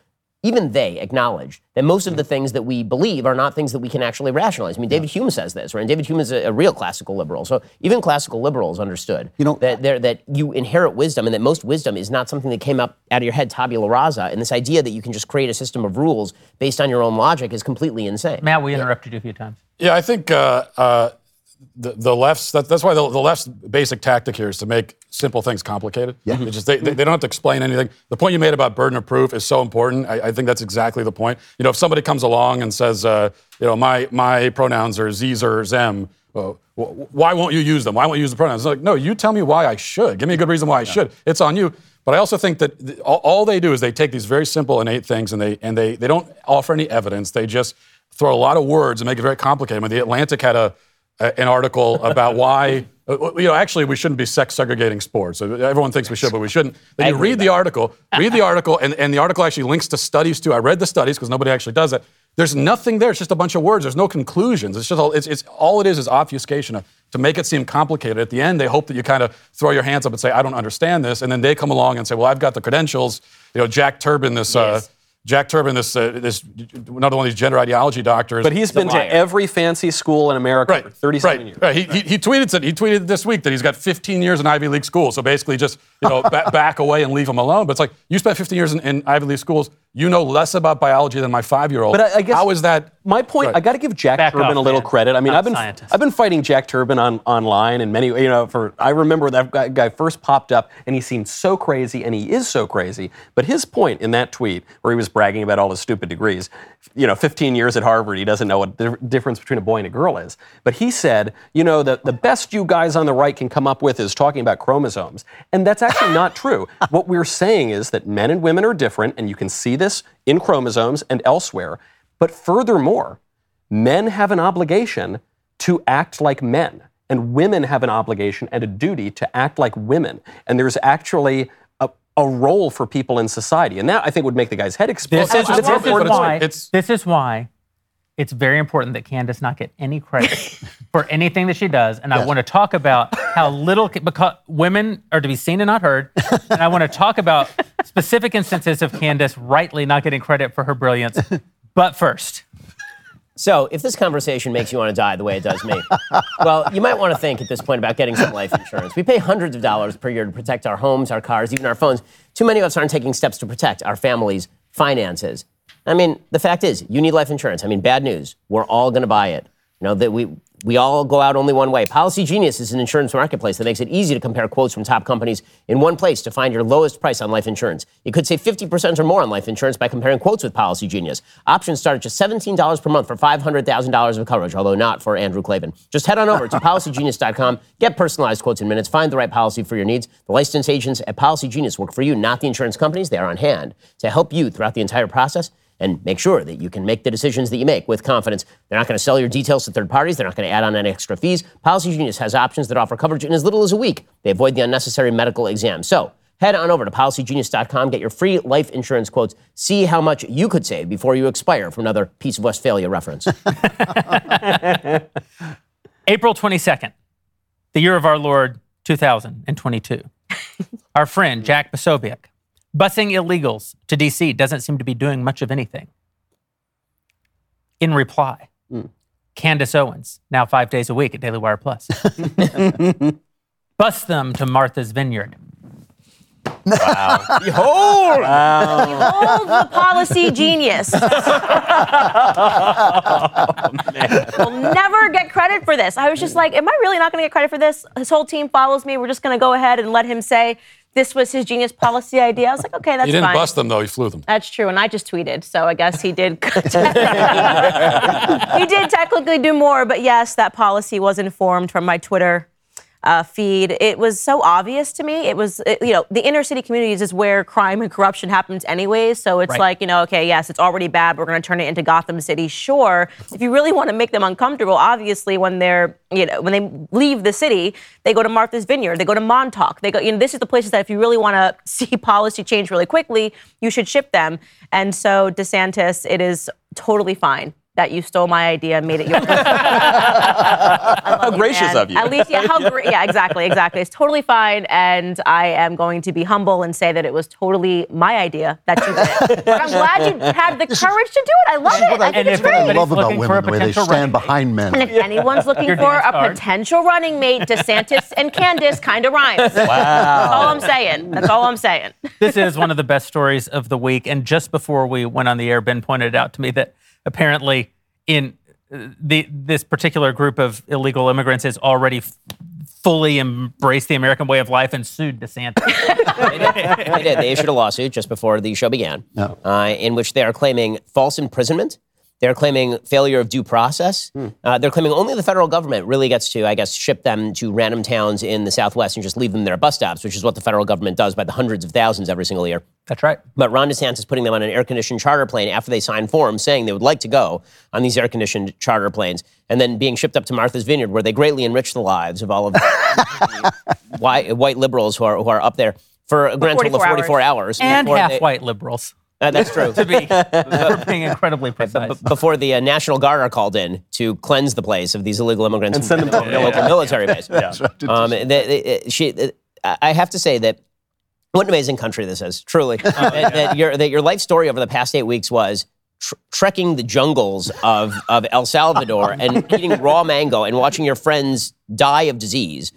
even they acknowledge that most of the things that we believe are not things that we can actually rationalize. I mean, David Hume says this, right? And David Hume is a, a real classical liberal. So even classical liberals understood You know- that that you inherit wisdom, and that most wisdom is not something that came up out of your head tabula rasa. And this idea that you can just create a system of rules based on your own logic is completely insane. Matt, we interrupted you a few times. Yeah, I think uh, uh, the, the left's that, that's why the, the left's basic tactic here is to make simple things complicated. Yeah. It's just they, they, they don't have to explain anything. The point you made about burden of proof is so important. I, I think that's exactly the point. You know, if somebody comes along and says, uh, you know, my my pronouns are Z's or Zem. wh- why won't you use them? Why won't you use the pronouns? It's like, no, you tell me why I should. Give me a good reason why I should. It's on you. But I also think that th- all, all they do is they take these very simple innate things and they and they they don't offer any evidence. They just throw a lot of words and make it very complicated. I mean, the Atlantic had a- an article about why uh, you know actually we shouldn't be sex segregating sports. Uh, Everyone thinks we should, but we shouldn't. Then you read the article, read the article, and, and the article actually links to studies too. I read the studies because nobody actually does that. There's nothing there. It's just a bunch of words. There's no conclusions. It's just all, it's, it's all it is is obfuscation to, to make it seem complicated. At the end, they hope that you kind of throw your hands up and say, "I don't understand this," and then they come along and say, "Well, I've got the credentials." You know, Jack Turban, this. Uh, Jack Turban, this, uh, this another one of these gender ideology doctors. But he's been to every fancy school in America right, for 37 right, years. right. He, he, he tweeted it. He tweeted this week that he's got 15 years in Ivy League schools. So basically, just you know, ba- [laughs] back away and leave him alone. But it's like you spent 15 years in, in Ivy League schools. You know less about biology than my five-year-old. But I, I guess how is that? My point. Right. I got to give Jack Back Turban a little man. credit. I mean, Not I've been scientist. I've been fighting Jack Turban on online and many you know for I remember that guy, guy first popped up and he seemed so crazy and he is so crazy. But his point in that tweet where he was bragging about all his stupid degrees, you know, 15 years at Harvard, he doesn't know what the difference between a boy and a girl is. But he said, you know, the the best you guys on the right can come up with is talking about chromosomes, and that's actually not true. What we're saying is that men and women are different, and you can see this in chromosomes and elsewhere. But furthermore, men have an obligation to act like men, and women have an obligation and a duty to act like women. And there's actually a, a role for people in society. And that, I think, would make the guy's head explode. This is, I this is it, it's- why. it's- this is why it's very important that Candace not get any credit [laughs] for anything that she does. And I want to talk about how little because women are to be seen and not heard. and I want to talk about specific instances of Candace rightly not getting credit for her brilliance. But first, So, if this conversation makes you want to die the way it does me, [laughs] well, you might want to think at this point about getting some life insurance. We pay hundreds of dollars per year to protect our homes, our cars, even our phones. Too many of us aren't taking steps to protect our families' finances. I mean, the fact is, you need life insurance. I mean, bad news. We're all going to buy it. You know that we we all go out only one way. Policygenius is an insurance marketplace that makes it easy to compare quotes from top companies in one place to find your lowest price on life insurance. You could save 50% or more on life insurance by comparing quotes with Policygenius. Options start at just $17 per month for $500,000 of coverage, although not for Andrew Klavan. Just head on over to [laughs] policygenius.com, get personalized quotes in minutes, find the right policy for your needs. The licensed agents at Policygenius work for you, not the insurance companies. They are on hand to help you throughout the entire process. And make sure that you can make the decisions that you make with confidence. They're not going to sell your details to third parties. They're not going to add on any extra fees. Policygenius has options that offer coverage in as little as a week. They avoid the unnecessary medical exam. So head on over to policygenius.com, get your free life insurance quotes, see how much you could save before you expire from another piece of Westphalia reference. [laughs] April 22nd, the year of our Lord 2022. our friend Jack Posobiec, busing illegals to DC, doesn't seem to be doing much of anything. In reply, hmm. Candace Owens, now five days a week at Daily Wire Plus, [laughs] bus them to Martha's Vineyard. Wow. [laughs] Behold! Oh, the policy [laughs] genius. Oh, we'll never get credit for this. I was just like, am I really not going to get credit for this? His whole team follows me. We're just going to go ahead and let him say this was his genius policy idea. I was like, okay, that's fine. He didn't fine. bust them though. He flew them. That's true, and I just tweeted, so I guess he did. [laughs] he did technically do more, but yes, that policy was informed from my Twitter uh, feed. It was so obvious to me. It was, it- you know, the inner city communities is where crime and corruption happens anyways. So it's Right. like, you know, okay, yes, it's already bad. We're going to turn it into Gotham City. Sure, if you really want to make them uncomfortable, obviously, when they're, you know, when they leave the city, they go to Martha's Vineyard, they go to Montauk, they go. You know, this is the places that if you really want to [laughs] see policy change really quickly, you should ship them. And so DeSantis, it is totally fine. That you stole my idea and made it yours. [laughs] How gracious of you. At least, yeah, how [laughs] great. Yeah, exactly, exactly. It's totally fine, and I am going to be humble and say that it was totally my idea that you did. But I'm glad you had the courage to do it. I love it. I, I think And it's if what I great. anybody's love about looking for women, a the way they potential stand behind men. And if anyone's looking Your for dance a card. potential running mate, DeSantis and Candace kind of rhymes. Wow. That's all I'm saying. That's all I'm saying. this is one of the best stories of the week. And just before we went on the air, Ben pointed out to me that apparently in uh, the this particular group of illegal immigrants has already f- fully embraced the American way of life and sued DeSantis. they, [laughs] did. they did. They issued a lawsuit just before the show began, uh, in which they are claiming false imprisonment. They're claiming failure of due process. Uh, they're claiming only the federal government really gets to, I guess, ship them to random towns in the Southwest and just leave them there at bus stops, which is what the federal government does by the hundreds of thousands every single year. That's right. But Ron DeSantis putting them on an air-conditioned charter plane after they sign forms saying they would like to go on these air-conditioned charter planes, and then being shipped up to Martha's Vineyard, where they greatly enrich the lives of all of the [laughs] white, white liberals who are who are up there for a grand total of 44 44 hours. And before half they- white liberals. Uh, that's true. [laughs] To be we're being incredibly precise. Before the uh, National Guard are called in to cleanse the place of these illegal immigrants And send them to the local military base. Yeah. Um, they- they- she, I have to say that what an amazing country this is, truly. [laughs] that, that your, that your life story over the past eight weeks was tr- trekking the jungles of, of El Salvador [laughs] and eating raw mango and watching your friends die of disease.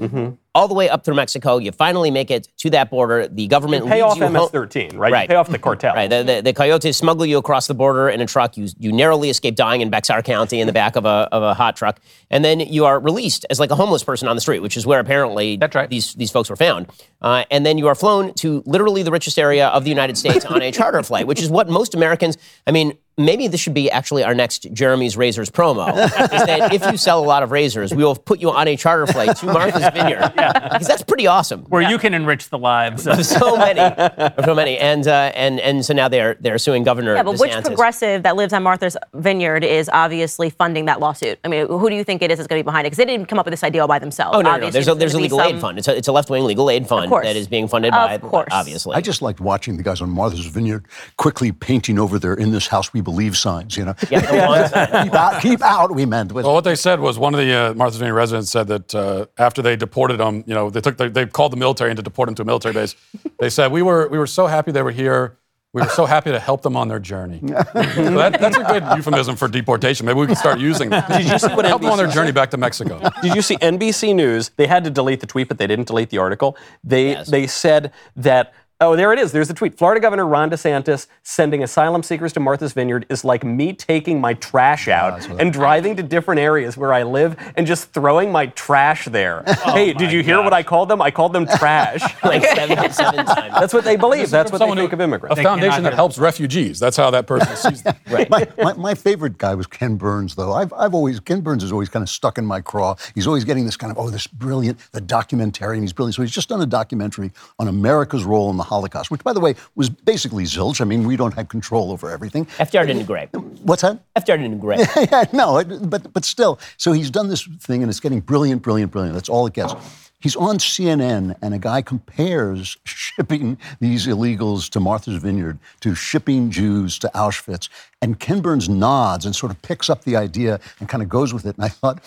All the way up through Mexico, you finally make it to that border. The government Pay leads off you MS-13, right? Right. You pay off the cartel. Right. The, the, the coyotes smuggle you across the border in a truck. You, you narrowly escape dying in Bexar County in the back of a, of a hot truck. And then you are released as like a homeless person on the street, which is where apparently That's right. these, these folks were found. Uh, and then you are flown to literally the richest area of the United States on a charter flight, which is what most Americans, I mean, maybe this should be actually our next Jeremy's Razors promo. is that if you sell a lot of razors, we will put you on a charter flight to Martha's Vineyard. [laughs] Because that's pretty awesome Where you can enrich the lives of [laughs] so many, so many, and uh, and and so now they're they're suing Governor Yeah, but which progressive that lives on Martha's Vineyard is obviously funding that lawsuit? I mean, who do you think it is that's going to be behind it? Because they didn't come up with this idea all by themselves. Oh no, no, no. There's a there's a gonna be legal aid fund. It's a, it's a left wing legal aid fund course. that is being funded Of by course. obviously. I just liked watching the guys on Martha's Vineyard quickly painting over their "In this house we believe" signs. You know, Yeah, the lawn sign. keep out, keep out. We meant. Was, Well, what they said was one of the uh, Martha's Vineyard residents said that uh, after they deported them, you know, they took the, they called the military in to deport them to a military base. [laughs] They said we were we were so happy they were here. We were so happy to help them on their journey. [laughs] So that, that's a good euphemism for deportation. Maybe we can start using that. Did you see what help them on their journey back to Mexico? [laughs] Did you see NBC News? They had to delete the tweet, but they didn't delete the article. They Yes. they said that. Oh, there it is. There's the tweet. Florida Governor Ron DeSantis sending asylum seekers to Martha's Vineyard is like me taking my trash oh, out and driving to different areas where I live and just throwing my trash there. [laughs] Oh hey, did you hear what I called them? I called them trash. [laughs] like seven, [laughs] seven times. That's what they believe. That's what they Someone think who- of immigrants. A foundation that helps refugees. That's how that person sees them. my, my, my favorite guy was Ken Burns, though. I've, I've always, Ken Burns is always kind of stuck in my craw. He's always getting this kind of, oh, this brilliant, the documentarian, he's brilliant. So he's just done a documentary on America's role in the Holocaust, which, by the way, was basically zilch. I mean, we don't have control over everything. FDR didn't agree. What's that? FDR didn't agree. [laughs] yeah, no, it- but but still. So he's done this thing, and it's getting brilliant, brilliant, brilliant. That's all it gets. He's on CNN, and a guy compares [laughs] shipping these illegals to Martha's Vineyard to shipping Jews to Auschwitz. And Ken Burns nods and sort of picks up the idea and kind of goes with it. And I thought,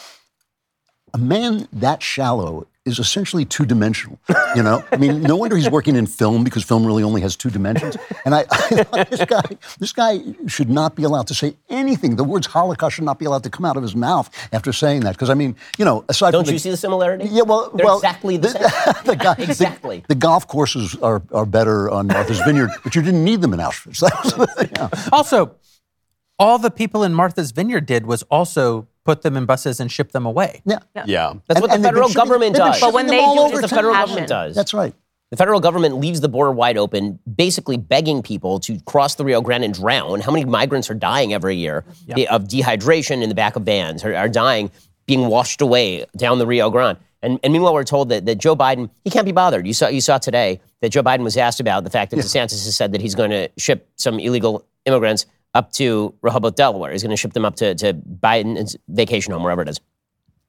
a man that shallow is essentially two dimensional. You know, I mean, no wonder he's working in film because film really only has two dimensions. And I, [laughs] I thought this guy, this guy should not be allowed to say anything. The words Holocaust should not be allowed to come out of his mouth after saying that. Because I mean, you know, aside Don't from you see the similarity? yeah, well, They're well, exactly the, same. [laughs] the guy, Exactly. The, golf courses are, are better on Martha's Vineyard, but you didn't need them in Auschwitz. [laughs] That was yeah. Also, all the people in Martha's Vineyard did was also put them in buses and ship them away. Yeah. Yeah. That's And- what the and they've been federal government they've does. But when they do over it, the federal compassion. government does. That's right. The federal government leaves the border wide open, basically begging people to cross the Rio Grande and drown. How many migrants are dying every year of dehydration in the back of vans, are, are dying, being washed away down the Rio Grande? And, and meanwhile, we're told that, that Joe Biden, he can't be bothered. You saw, you saw today that Joe Biden was asked about the fact that DeSantis has said that he's going to ship some illegal immigrants up to Rehoboth, Delaware. He's going to ship them up to, to Biden's vacation home, wherever it is.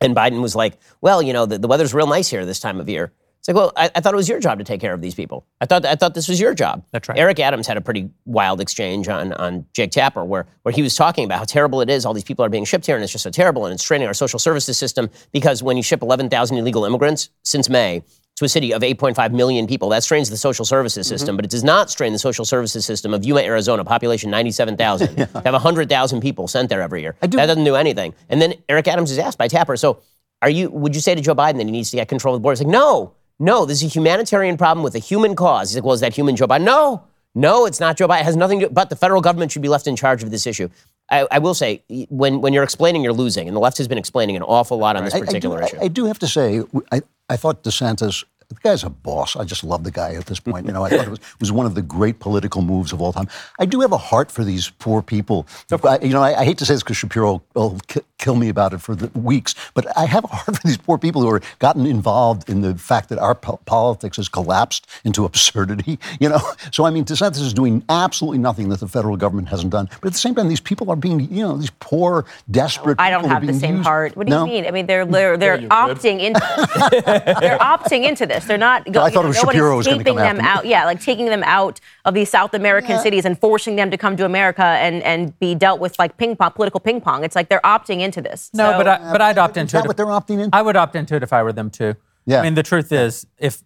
And Biden was like, well, you know, the, the weather's real nice here this time of year. It's like, well, I, I thought it was your job to take care of these people. I thought I thought this was your job. That's right. Eric Adams had a pretty wild exchange on, on Jake Tapper where, where he was talking about how terrible it is. All these people are being shipped here, and it's just so terrible, and it's straining our social services system because when you ship 11,000 illegal immigrants since May to a city of 8.5 million people, that strains the social services mm-hmm. system, but it does not strain the social services system of Yuma, Arizona, population 97,000. [laughs] To have 100,000 people sent there every year. Do. That doesn't do anything. And then Eric Adams is asked by Tapper, so are you, would you say to Joe Biden that he needs to get control of the border? He's like, no, no, this is a humanitarian problem with a human cause. He's like, well, is that human Joe Biden? No, no, it's not Joe Biden. It has nothing to do, but the federal government should be left in charge of this issue. I, I will say, when, when you're explaining, you're losing. And the left has been explaining an awful lot on this I- I do- particular issue. I, I do have to say, I, I thought DeSantis, the guy's a boss. I just love the guy at this point. You know, I thought it was, was one of the great political moves of all time. I do have a heart for these poor people. I, you know, I, I hate to say this because Shapiro will ki- kill me about it for the weeks, but I have a heart [laughs] for these poor people who are gotten involved in the fact that our po- politics has collapsed into absurdity. [laughs] You know, so I mean, DeSantis is doing absolutely nothing that the federal government hasn't done. But at the same time, these people are being, you know, these poor, desperate. People. I don't people are have the same used- heart. What do No? you mean? I mean, they're they're they're opting into [laughs] they're opting into this. They're not. Go, I you thought know, it was nobody's Shapiro was gonna come them out. Yeah, like taking them out of these South American cities and forcing them to come to America and and be dealt with like ping pong, political ping pong. It's like they're opting into this. No, So- but I, but I'd opt is into that it. what they're opting into? I would opt into it if I were them too. Yeah. I mean, the truth is, if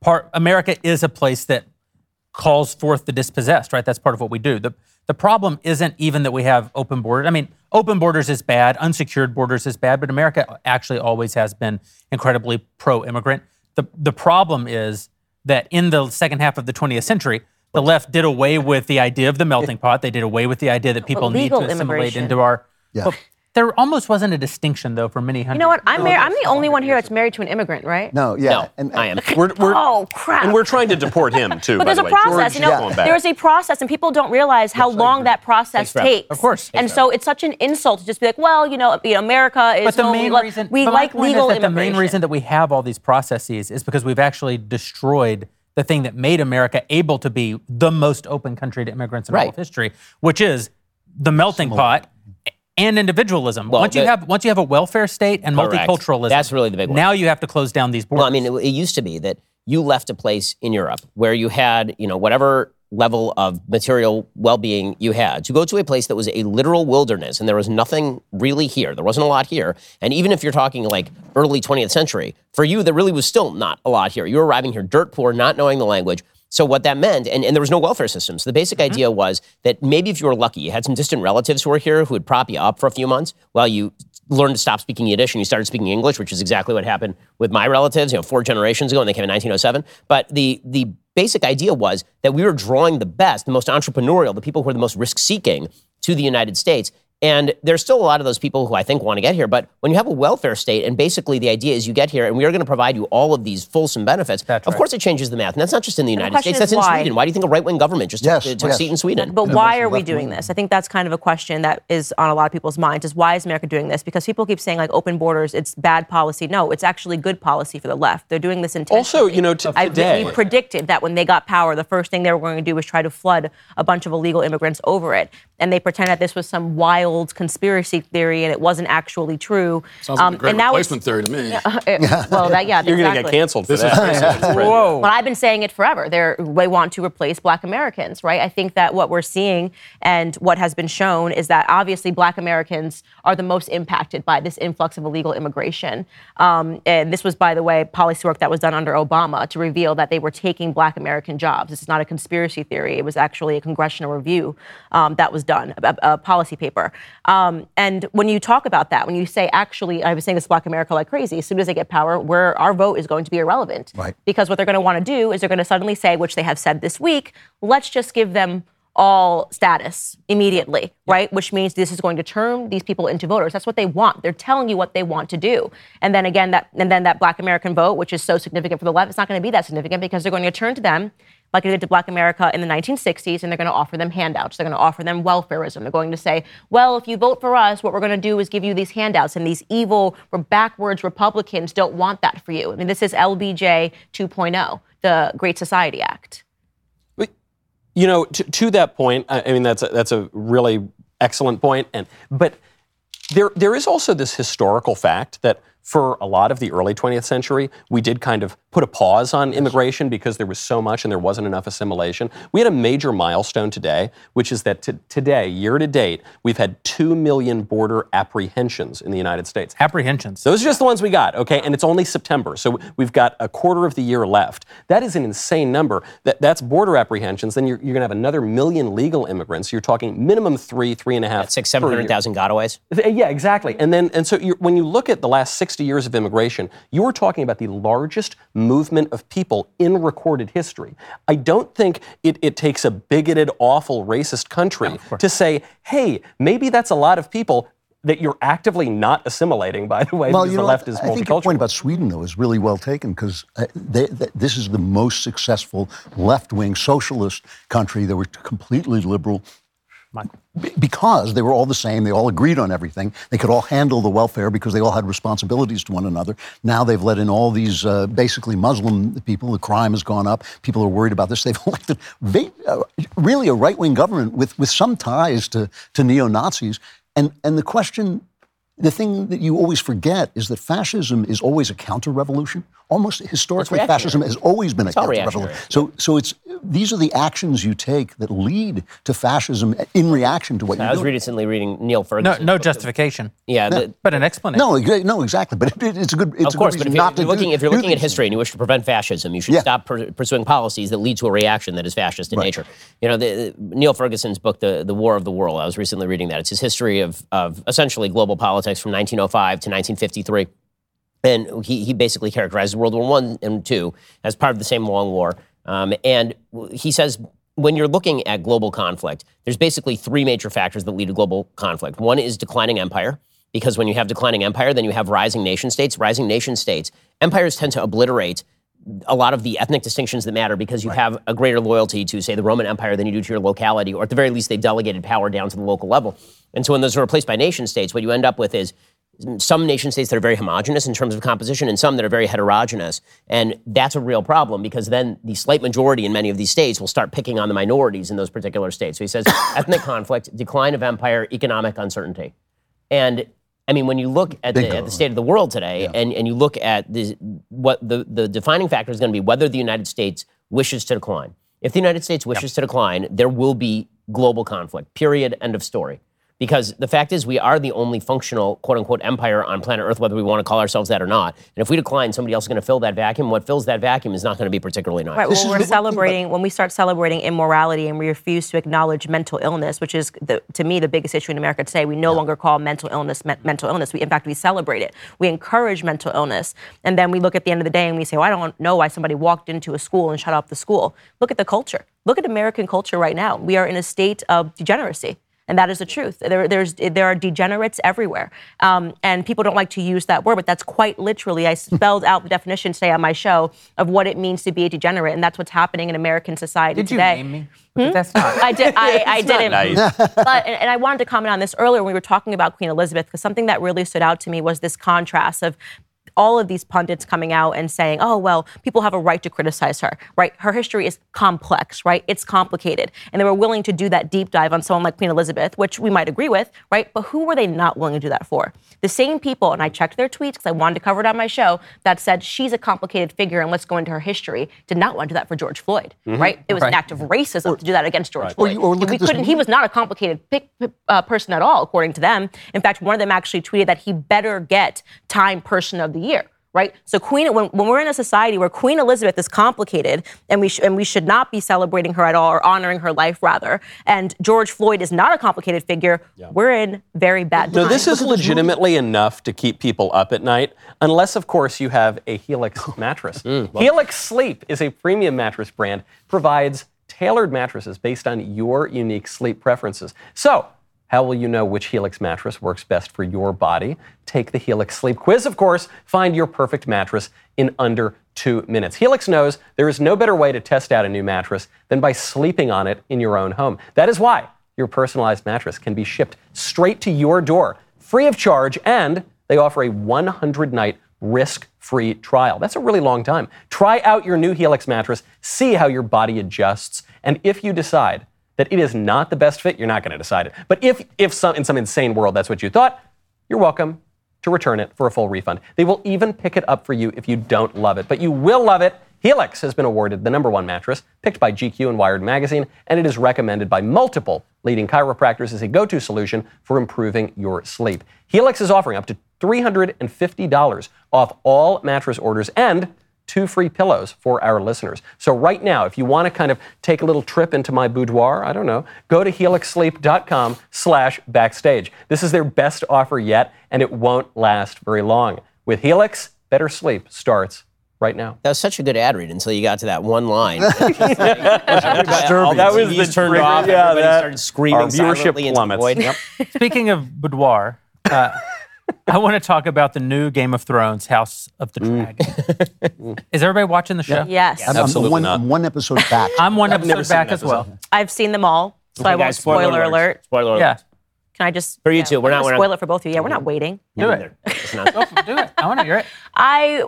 part America is a place that calls forth the dispossessed, right? That's part of what we do. The the problem isn't even that we have open borders. I mean, open borders is bad, unsecured borders is bad, but America actually always has been incredibly pro-immigrant. The the problem is that in the second half of the 20th century, the left did away with the idea of the melting [laughs] pot. They did away with the idea that people need to assimilate into our. Yeah. But there almost wasn't a distinction though for many hundred. You know what? I'm mar- I'm the only one here that's married to an immigrant, right? No, yeah. no, and, I am. We're, we're, Oh crap! And we're trying to deport him, too, But by there's the a way. process, George you know. going back. There is a process, and people don't realize how long that process forever. takes. Of course. And so it's such an insult to just be like, well, you know, you know America is But the main we, like- reason, we but my like point is legal that the main reason that we have all these processes is because we've actually destroyed the thing that made America able to be the most open country to immigrants in all of history, which is the melting pot and individualism. Well, once you the- have once you have a welfare state and Correct. multiculturalism, That's really the big one. Now you have to close down these borders. Well, I mean, it, it used to be that you left a place in Europe where you had, you know, whatever level of material well-being you had to go to a place that was a literal wilderness and there was nothing really here. There wasn't a lot here. And even if you're talking like early 20th century, for you there really was still not a lot here. You were arriving here dirt poor, not knowing the language. So what that meant, and, and there was no welfare system. So the basic mm-hmm. idea was that maybe if you were lucky, you had some distant relatives who were here who would prop you up for a few months while you learned to stop speaking Yiddish and you started speaking English, which is exactly what happened with my relatives, you know, four generations ago, and they came in 1907. But the the basic idea was that we were drawing the best, the most entrepreneurial, the people who are the most risk-seeking to the United States. And there's still a lot of those people who I think want to get here. But when you have a welfare state, and basically the idea is you get here and we are going to provide you all of these fulsome benefits, That's of right. course it changes the math. And that's not just in the United question States, that's in why. Sweden. Why do you think a right wing government just Yes, took, took a seat in Sweden? But why are we doing this? I think that's kind of a question that is on a lot of people's minds is why is America doing this? Because people keep saying like open borders, it's bad policy. No, it's actually good policy for the left. They're doing this intentionally. Also, you know, t- I- today- we predicted that when they got power, the first thing they were going to do was try to flood a bunch of illegal immigrants over it. And they pretend that this was some wild conspiracy theory and it wasn't actually true. Sounds like Um, a great and now it's- replacement theory to me. [laughs] Uh, [laughs] well, that yeah, You're going to get canceled for This that. is Whoa. But I've been saying it forever. They're, they want to replace black Americans, right? I think that what we're seeing and what has been shown is that obviously black Americans are the most impacted by this influx of illegal immigration. Um, and this was, by the way, policy work that was done under Obama to reveal that they were taking black American jobs. This is not a conspiracy theory. It was actually a congressional review um, that was done, a, a policy paper. Um, and when you talk about that, when you say, actually, I was saying this Black America like crazy, as soon as they get power, where our vote is going to be irrelevant. Right. Because what they're going to want to do is they're going to suddenly say, which they have said this week, let's just give them all status immediately, right? Which means this is going to turn these people into voters. That's what they want. They're telling you what they want to do. And then again, that and then that Black American vote, which is so significant for the left, it's not going to be that significant because they're going to turn to them like they did to Black America in the 1960s, and they're going to offer them handouts. They're going to offer them welfareism. They're going to say, well, if you vote for us, what we're going to do is give you these handouts. And these evil, backwards Republicans don't want that for you. I mean, this is LBJ 2.0, the Great Society Act. You know, to, to that point, I, I mean that's a, that's a really excellent point, and but there there is also this historical fact that for a lot of the early 20th century, we did kind of put a pause on immigration because there was so much and there wasn't enough assimilation. We had a major milestone today, which is that to, today, year to date, we've had two million border apprehensions in the United States. Apprehensions. Those are just the ones we got, okay? And it's only September, so we've got a quarter of the year left. That is an insane number. That, that's border apprehensions. Then you're, you're going to have another million legal immigrants. You're talking minimum three, three and a half. That's six, per seven year. hundred thousand gotaways. Yeah, exactly. And then, and so you're, when you look at the last 60 years of immigration, you are talking about the largest movement of people in recorded history. I don't think it, it takes a bigoted, awful, racist country to say, hey, maybe that's a lot of people that you're actively not assimilating, by the way, Well, because the know, left is I think your point about Sweden, though, is really well taken because uh, they, th- this is the most successful left-wing socialist country. They were completely liberal. Be- Because they were all the same, they all agreed on everything. They could all handle the welfare because they all had responsibilities to one another. Now they've let in all these uh, basically Muslim people. The crime has gone up. People are worried about this. They've [laughs] elected uh, really a right-wing government with, with some ties to, to neo Nazis. And and the question the thing that you always forget is that fascism is always a counter-revolution. Almost historically, fascism has always been a all counter-revolution. So, so it's these are the actions you take that lead to fascism in reaction to what I you're was doing. recently reading Niall Ferguson. no justification, Yeah, the, but an explanation. No, no, exactly. But it, it's a good. It's of course, a but if you're, not you're looking, do, if you're looking at history and you wish to prevent fascism, you should Yeah. stop per- pursuing policies that lead to a reaction that is fascist in nature. You know, the, the- Niall Ferguson's book, the, the War of the World, I was recently reading that. It's his history of, of essentially global politics from 1905 to 1953. And he, he basically characterizes World War One and Two as part of the same long war. Um, and he says when you're looking at global conflict, there's basically three major factors that lead to global conflict. One is declining empire, because when you have declining empire, then you have rising nation states. Rising nation states, empires tend to obliterate a lot of the ethnic distinctions that matter because you have a greater loyalty to, say, the Roman Empire than you do to your locality, or at the very least, they've delegated power down to the local level. And so when those are replaced by nation states, what you end up with is some nation states that are very homogenous in terms of composition and some that are very heterogeneous. And that's a real problem because then the slight majority in many of these states will start picking on the minorities in those particular states. So he says [laughs] ethnic conflict, decline of empire, economic uncertainty. And I mean, when you look at the, at the state of the world today and, and you look at the, what the, the defining factor is going to be whether the United States wishes to decline. If the United States wishes to decline, there will be global conflict, period, end of story. Because the fact is, we are the only functional quote unquote empire on planet Earth, whether we want to call ourselves that or not. And if we decline, somebody else is going to fill that vacuum. What fills that vacuum is not going to be particularly nice. Right. This Well, is we're the- celebrating when we start celebrating immorality and we refuse to acknowledge mental illness, which is the, to me the biggest issue in America today. We no longer call mental illness me- mental illness. We, in fact, we celebrate it. We encourage mental illness, and then we look at the end of the day and we say, "Well, I don't know why somebody walked into a school and shut up the school." Look at the culture. Look at American culture right now. We are in a state of degeneracy. And that is the truth. There, there's, there are degenerates everywhere. Um, and people don't like to use that word, but that's quite literally, I spelled out the definition today on my show of what it means to be a degenerate. And that's what's happening in American society Did you today. name me? Because That's not. I did. I, I didn't. nice. But and, and I wanted to comment on this earlier when we were talking about Queen Elizabeth because something that really stood out to me was this contrast of all of these pundits coming out and saying, "Oh well, people have a right to criticize her." Right? Her history is complex. Right? It's complicated, and they were willing to do that deep dive on someone like Queen Elizabeth, which we might agree with. Right? But who were they not willing to do that for? The same people, and I checked their tweets because I wanted to cover it on my show, that said she's a complicated figure and let's go into her history, did not want to do that for George Floyd. Right? It was an act of racism to do that against George Floyd. you- or look we couldn't. He was not a complicated pic, uh, person at all, according to them. In fact, one of them actually tweeted that he better get Time Person of the Year. Right. So Queen, when, when we're in a society where Queen Elizabeth is complicated, and we sh- and we should not be celebrating her at all or honoring her life rather, and George Floyd is not a complicated figure, we're in very bad. No, times. this is legitimately enough to keep people up at night, unless, of course, you have a Helix [laughs] mattress. Hmm. Helix Sleep is a premium mattress brand, provides tailored mattresses based on your unique sleep preferences. So, how will you know which Helix mattress works best for your body? Take the Helix Sleep Quiz, of course. Find your perfect mattress in under two minutes. Helix knows there is no better way to test out a new mattress than by sleeping on it in your own home. That is why your personalized mattress can be shipped straight to your door, free of charge, and they offer a 100 night risk free trial. That's a really long time. Try out your new Helix mattress, see how your body adjusts, and if you decide that it is not the best fit, you're not going to decide it. But if, if some, in some insane world that's what you thought, you're welcome to return it for a full refund. They will even pick it up for you if you don't love it, but you will love it. Helix has been awarded the number one mattress, picked by GQ and Wired Magazine, and it is recommended by multiple leading chiropractors as a go to solution for improving your sleep. Helix is offering up to $350 off all mattress orders and two free pillows for our listeners. So right now, if you want to kind of take a little trip into my boudoir, I don't know, go to helixsleep.com slash backstage. This is their best offer yet, and it won't last very long. With Helix, better sleep starts right now. That was such a good ad read until you got to that one line. Like- [laughs] all That was TVs [laughs] the turned trigger. off. Yeah, everybody that- started screaming Our viewership silently plummets. Yep. Speaking of boudoir, uh, [laughs] I want to talk about the new Game of Thrones, House of the mm. Dragon. [laughs] Is everybody watching the show? yes. I'm, I'm Absolutely one, not. One episode back. [laughs] I'm one I've episode back an as well. I've seen them all, so I won't guys, spoiler, alert. Spoiler alert. Yeah, Can I just For you too. We're not- I'm we're not- spoil it for both of you. Yeah, we're not waiting. do it. It's not- Do it. I want to hear it. I,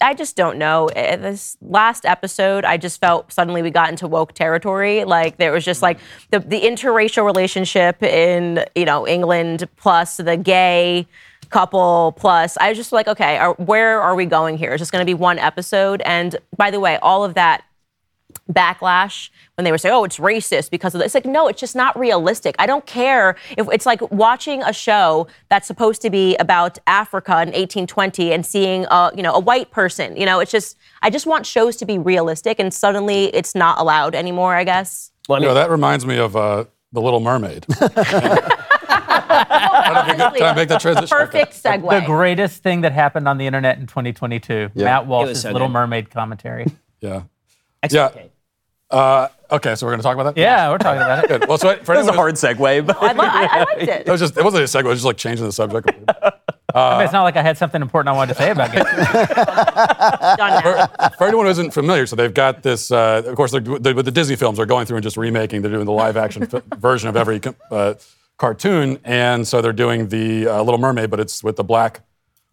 I just don't know. This last episode, I just felt suddenly we got into woke territory. Like there was just like the the interracial relationship in you know England plus the gay couple plus. I was just like, okay, are, where are we going here? Is this going to be one episode? And by the way, all of that backlash when they were saying, "Oh, it's racist because of this." It's like, no, it's just not realistic. I don't care if it's like watching a show that's supposed to be about Africa in 1820 and seeing a you know a white person. You know, it's just I just want shows to be realistic, and suddenly it's not allowed anymore. I guess. Well, I You know, that reminds me of uh, The Little Mermaid. Can [laughs] [laughs] I make that transition? Perfect segue. The greatest thing that happened on the internet in 2022. Matt Walsh's so Little good. Mermaid commentary. [laughs] Yeah. excellent. Yeah. Uh, okay, so we're going to talk about that? Yeah, we're talking about it. Good. Well, so for That was a hard segue, but I, lo- I, I liked [laughs] It it. was just, it wasn't a segue, it was just like changing the subject. [laughs] I mean, it's not like I had something important I wanted to say about it. [laughs] Done now. For anyone who isn't familiar, so they've got this, uh, of course, they're, they, with the Disney films, they're going through and just remaking, they're doing the live action fi- version of every uh, cartoon. And so they're doing the uh, Little Mermaid, but it's with the black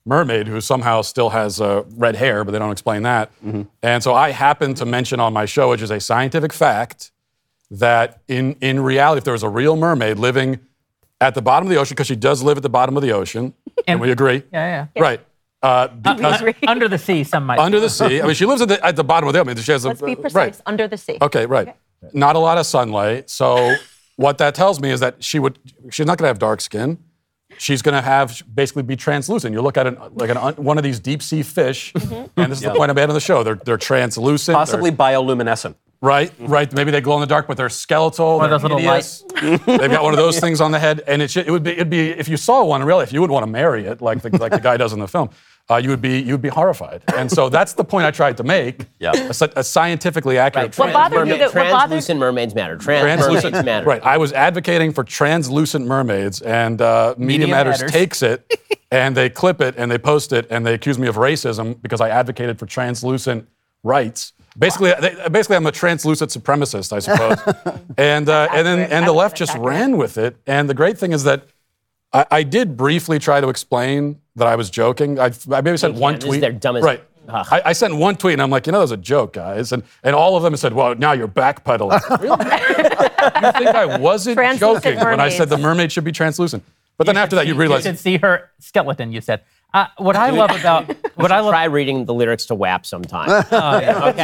mermaid who somehow still has uh, red hair, but they don't explain that. And so I happened to mention on my show, which is a scientific fact, that in, in reality, if there was a real mermaid living at the bottom of the ocean, because she does live at the bottom of the ocean, [laughs] and we agree? Yeah, yeah. Right. Uh, because Under the sea, some might. under the sea, I mean, she lives at the, at the bottom of the ocean. She has a, Let's be uh, precise. Right. Under the sea. Okay, right. Not a lot of sunlight. So what that tells me is that she would she's not going to have dark skin. She's going to have basically be translucent. You look at an, like an, one of these deep sea fish, Mm-hmm. and this is the point I made on the show. They're they're translucent. possibly bioluminescent. They're- right, right. Maybe they glow in the dark, but they're skeletal. One of they're those little hideous. They've got one of those [laughs] things on the head, and it should, it would be it'd be if you saw one in real life, you would want to marry it like the, like the guy does in the film. Uh, you would be you would be horrified. And so that's the point I tried to make. [laughs] Yeah. a, a scientifically accurate. What bothered Mermaid- you that- what bothered- translucent mermaids matter. Trans mermaids matter. Right. I was advocating for translucent mermaids, and uh, Media, Media Matters, Matters. takes it [laughs] and they clip it and they post it and they accuse me of racism because I advocated for translucent rights. Basically, they, basically, I'm a translucent supremacist, I suppose. [laughs] and uh, and then and the left just ran with it. And the great thing is that I, I did briefly try to explain that I was joking. I, I maybe sent one This is tweet. their dumbest- Right. Ugh. I, I sent one tweet and I'm like, you know, that was a joke, guys. And and all of them said, well, now you're backpedaling. [laughs] really? you think I wasn't Translucent joking when I said the mermaid should be translucent? But then after that, you realize. You realize should see her skeleton. You said. Uh, what I love about [laughs] what I love. Try reading the lyrics to WAP sometime. okay. [laughs] and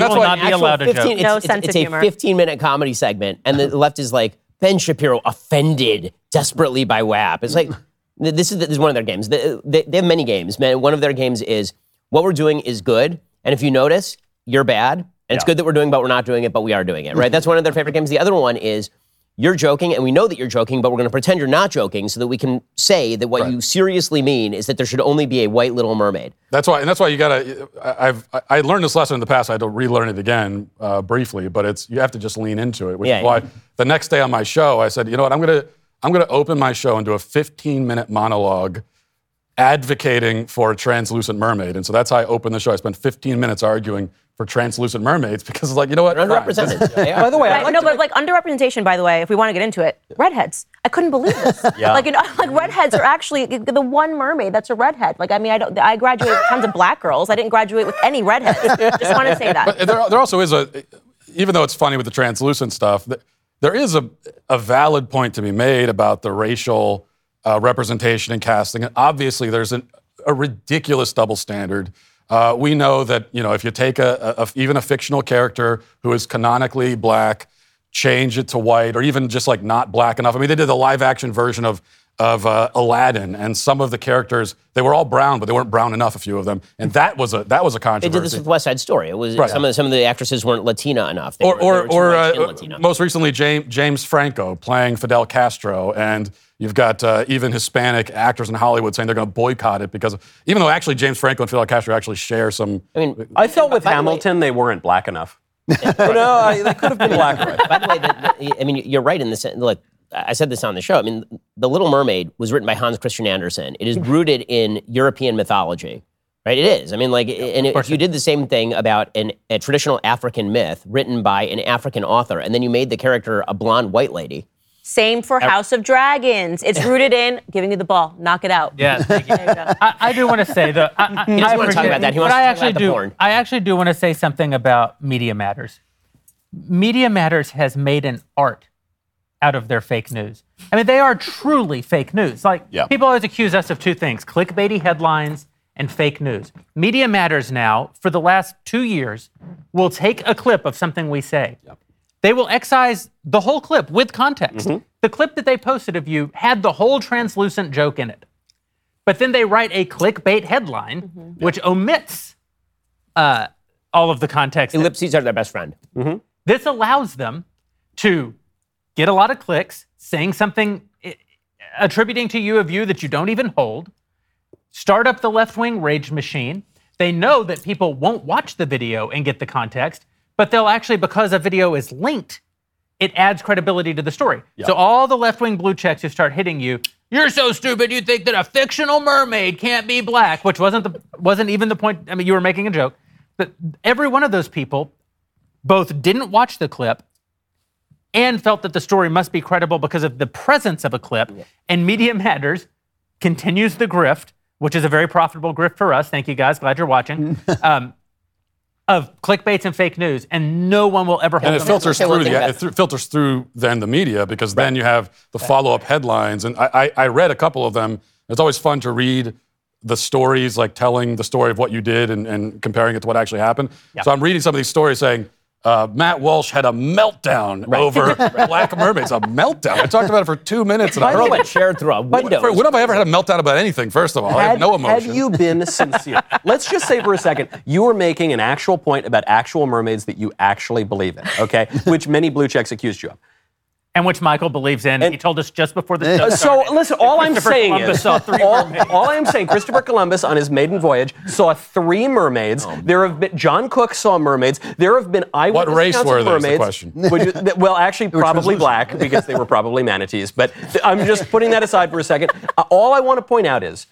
that's will why not be Actual allowed to 15 joke. No it's, sense it's, of it's a humor. 15 minute comedy segment, and the left is like Ben Shapiro offended desperately by WAP. It's like [laughs] this is this is one of their games. They, they, they have many games. Man, one of their games is what we're doing is good, and if you notice, you're bad, and it's good that we're doing, but we're not doing it, but we are doing it. Right? That's one of their favorite games. The other one is. You're joking, and we know that you're joking, but we're going to pretend you're not joking so that we can say that what Right. you seriously mean is that there should only be a white little mermaid. That's why, and that's why you gotta. I- I've I learned this lesson in the past. I had to relearn it again uh, briefly, but it's you have to just lean into it. Which Yeah, is why yeah. the next day on my show, I said, you know what, I'm gonna I'm gonna open my show and do a 15 minute monologue advocating for a translucent mermaid, and so that's how I opened the show. I spent 15 minutes arguing for translucent mermaids because it's like, you know what, They're Fine. underrepresented. [laughs] They are. By the way, I'd Right, like no, to but like underrepresentation, by the way, if we want to get into it, redheads. I couldn't believe this. [laughs] Yeah. Like, you know, [laughs] like redheads are actually the one mermaid that's a redhead. Like, I mean, I don't. I graduated with tons of black girls. I didn't graduate with any redheads. Just want to say that. But there, there also is a, even though it's funny with the translucent stuff, th- there is a, a valid point to be made about the racial uh, representation and casting. And obviously, there's an, a ridiculous double standard. Uh, we know that you know if you take a, a- even a fictional character who is canonically black, change it to white, or even just like not black enough. I mean, they did the live action version of of uh, Aladdin, and some of the characters they were all brown, but they weren't brown enough. A few of them, and that was a that was a controversy. They controversy. did this with West Side Story. It was Right. some of the, some of the actresses weren't Latina enough. They or were, or, or uh, Latina. most recently James, James Franco playing Fidel Castro, and you've got uh, even Hispanic actors in Hollywood saying they're going to boycott it because even though actually James Franco and Fidel Castro actually share some. I mean, I felt with by the way- Hamilton they weren't black enough. [laughs] [laughs] you know, I, they could have been black. by the way, the, the, I mean, you're right in this. Look, I said this on the show. I mean, The Little Mermaid was written by Hans Christian Andersen. It is rooted in European mythology, right? It is. I mean, like, and if you did the same thing about an, a traditional African myth written by an African author, and then you made the character a blonde white lady. Same for House of Dragons. It's rooted in giving you the ball, knock it out. Yeah, thank you. There you go. I, I do want to say though. I, I, doesn't I wanna talk about that. He but wants I to talk actually about the do. porn. I actually do want to say something about Media Matters. Media Matters has made an art out of their fake news. I mean, they are truly fake news. Like Yeah. people always accuse us of two things: clickbaity headlines and fake news. Media Matters now, for the last two years, will take a clip of something we say. They will excise the whole clip with context. Mm-hmm. The clip that they posted of you had the whole translucent joke in it. But then they write a clickbait headline, mm-hmm. which omits uh, all of the context. Ellipses are their best friend. Mm-hmm. This allows them to get a lot of clicks, saying something eh, attributing to you a view that you don't even hold, start up the left wing rage machine. They know that people won't watch the video and get the context, but they'll actually, because a video is linked, it adds credibility to the story. So all the left wing blue checks who start hitting you, you're so stupid you think that a fictional mermaid can't be black, which wasn't the wasn't even the point. I mean, you were making a joke. But every one of those people both didn't watch the clip and felt that the story must be credible because of the presence of a clip. And Media Matters continues the grift, which is a very profitable grift for us. Thank you guys. Glad you're watching. [laughs] um, of clickbaits and fake news, and no one will ever hold And it them. filters through the about- it th- filters through then the media because then you have the follow up headlines. And I, I, I read a couple of them. It's always fun to read the stories, like telling the story of what you did and, and comparing it to what actually happened. So I'm reading some of these stories saying. Uh, Matt Walsh had a meltdown over [laughs] Black Mermaids. A meltdown. I talked about it for two minutes. And I Hurl that chair through a window. For- when have I ever had a meltdown about anything? First of all, I have no emotion. Have you been sincere? Let's just say for a second, you were making an actual point about actual mermaids that you actually believe in, okay? [laughs] Which many blue checks accused you of. And which Michael believes in. he told us just before the show Uh, So listen, all I'm saying Columbus is, saw three all, all I'm saying, Christopher Columbus on his maiden voyage saw three mermaids. Oh. There have been John Cook saw mermaids. There have been eyewitness race accounts were of they is the mermaids. question. Would you- th- well, actually, [laughs] probably black because they were probably manatees. But th- I'm just putting that aside for a second. Uh, all I want to point out is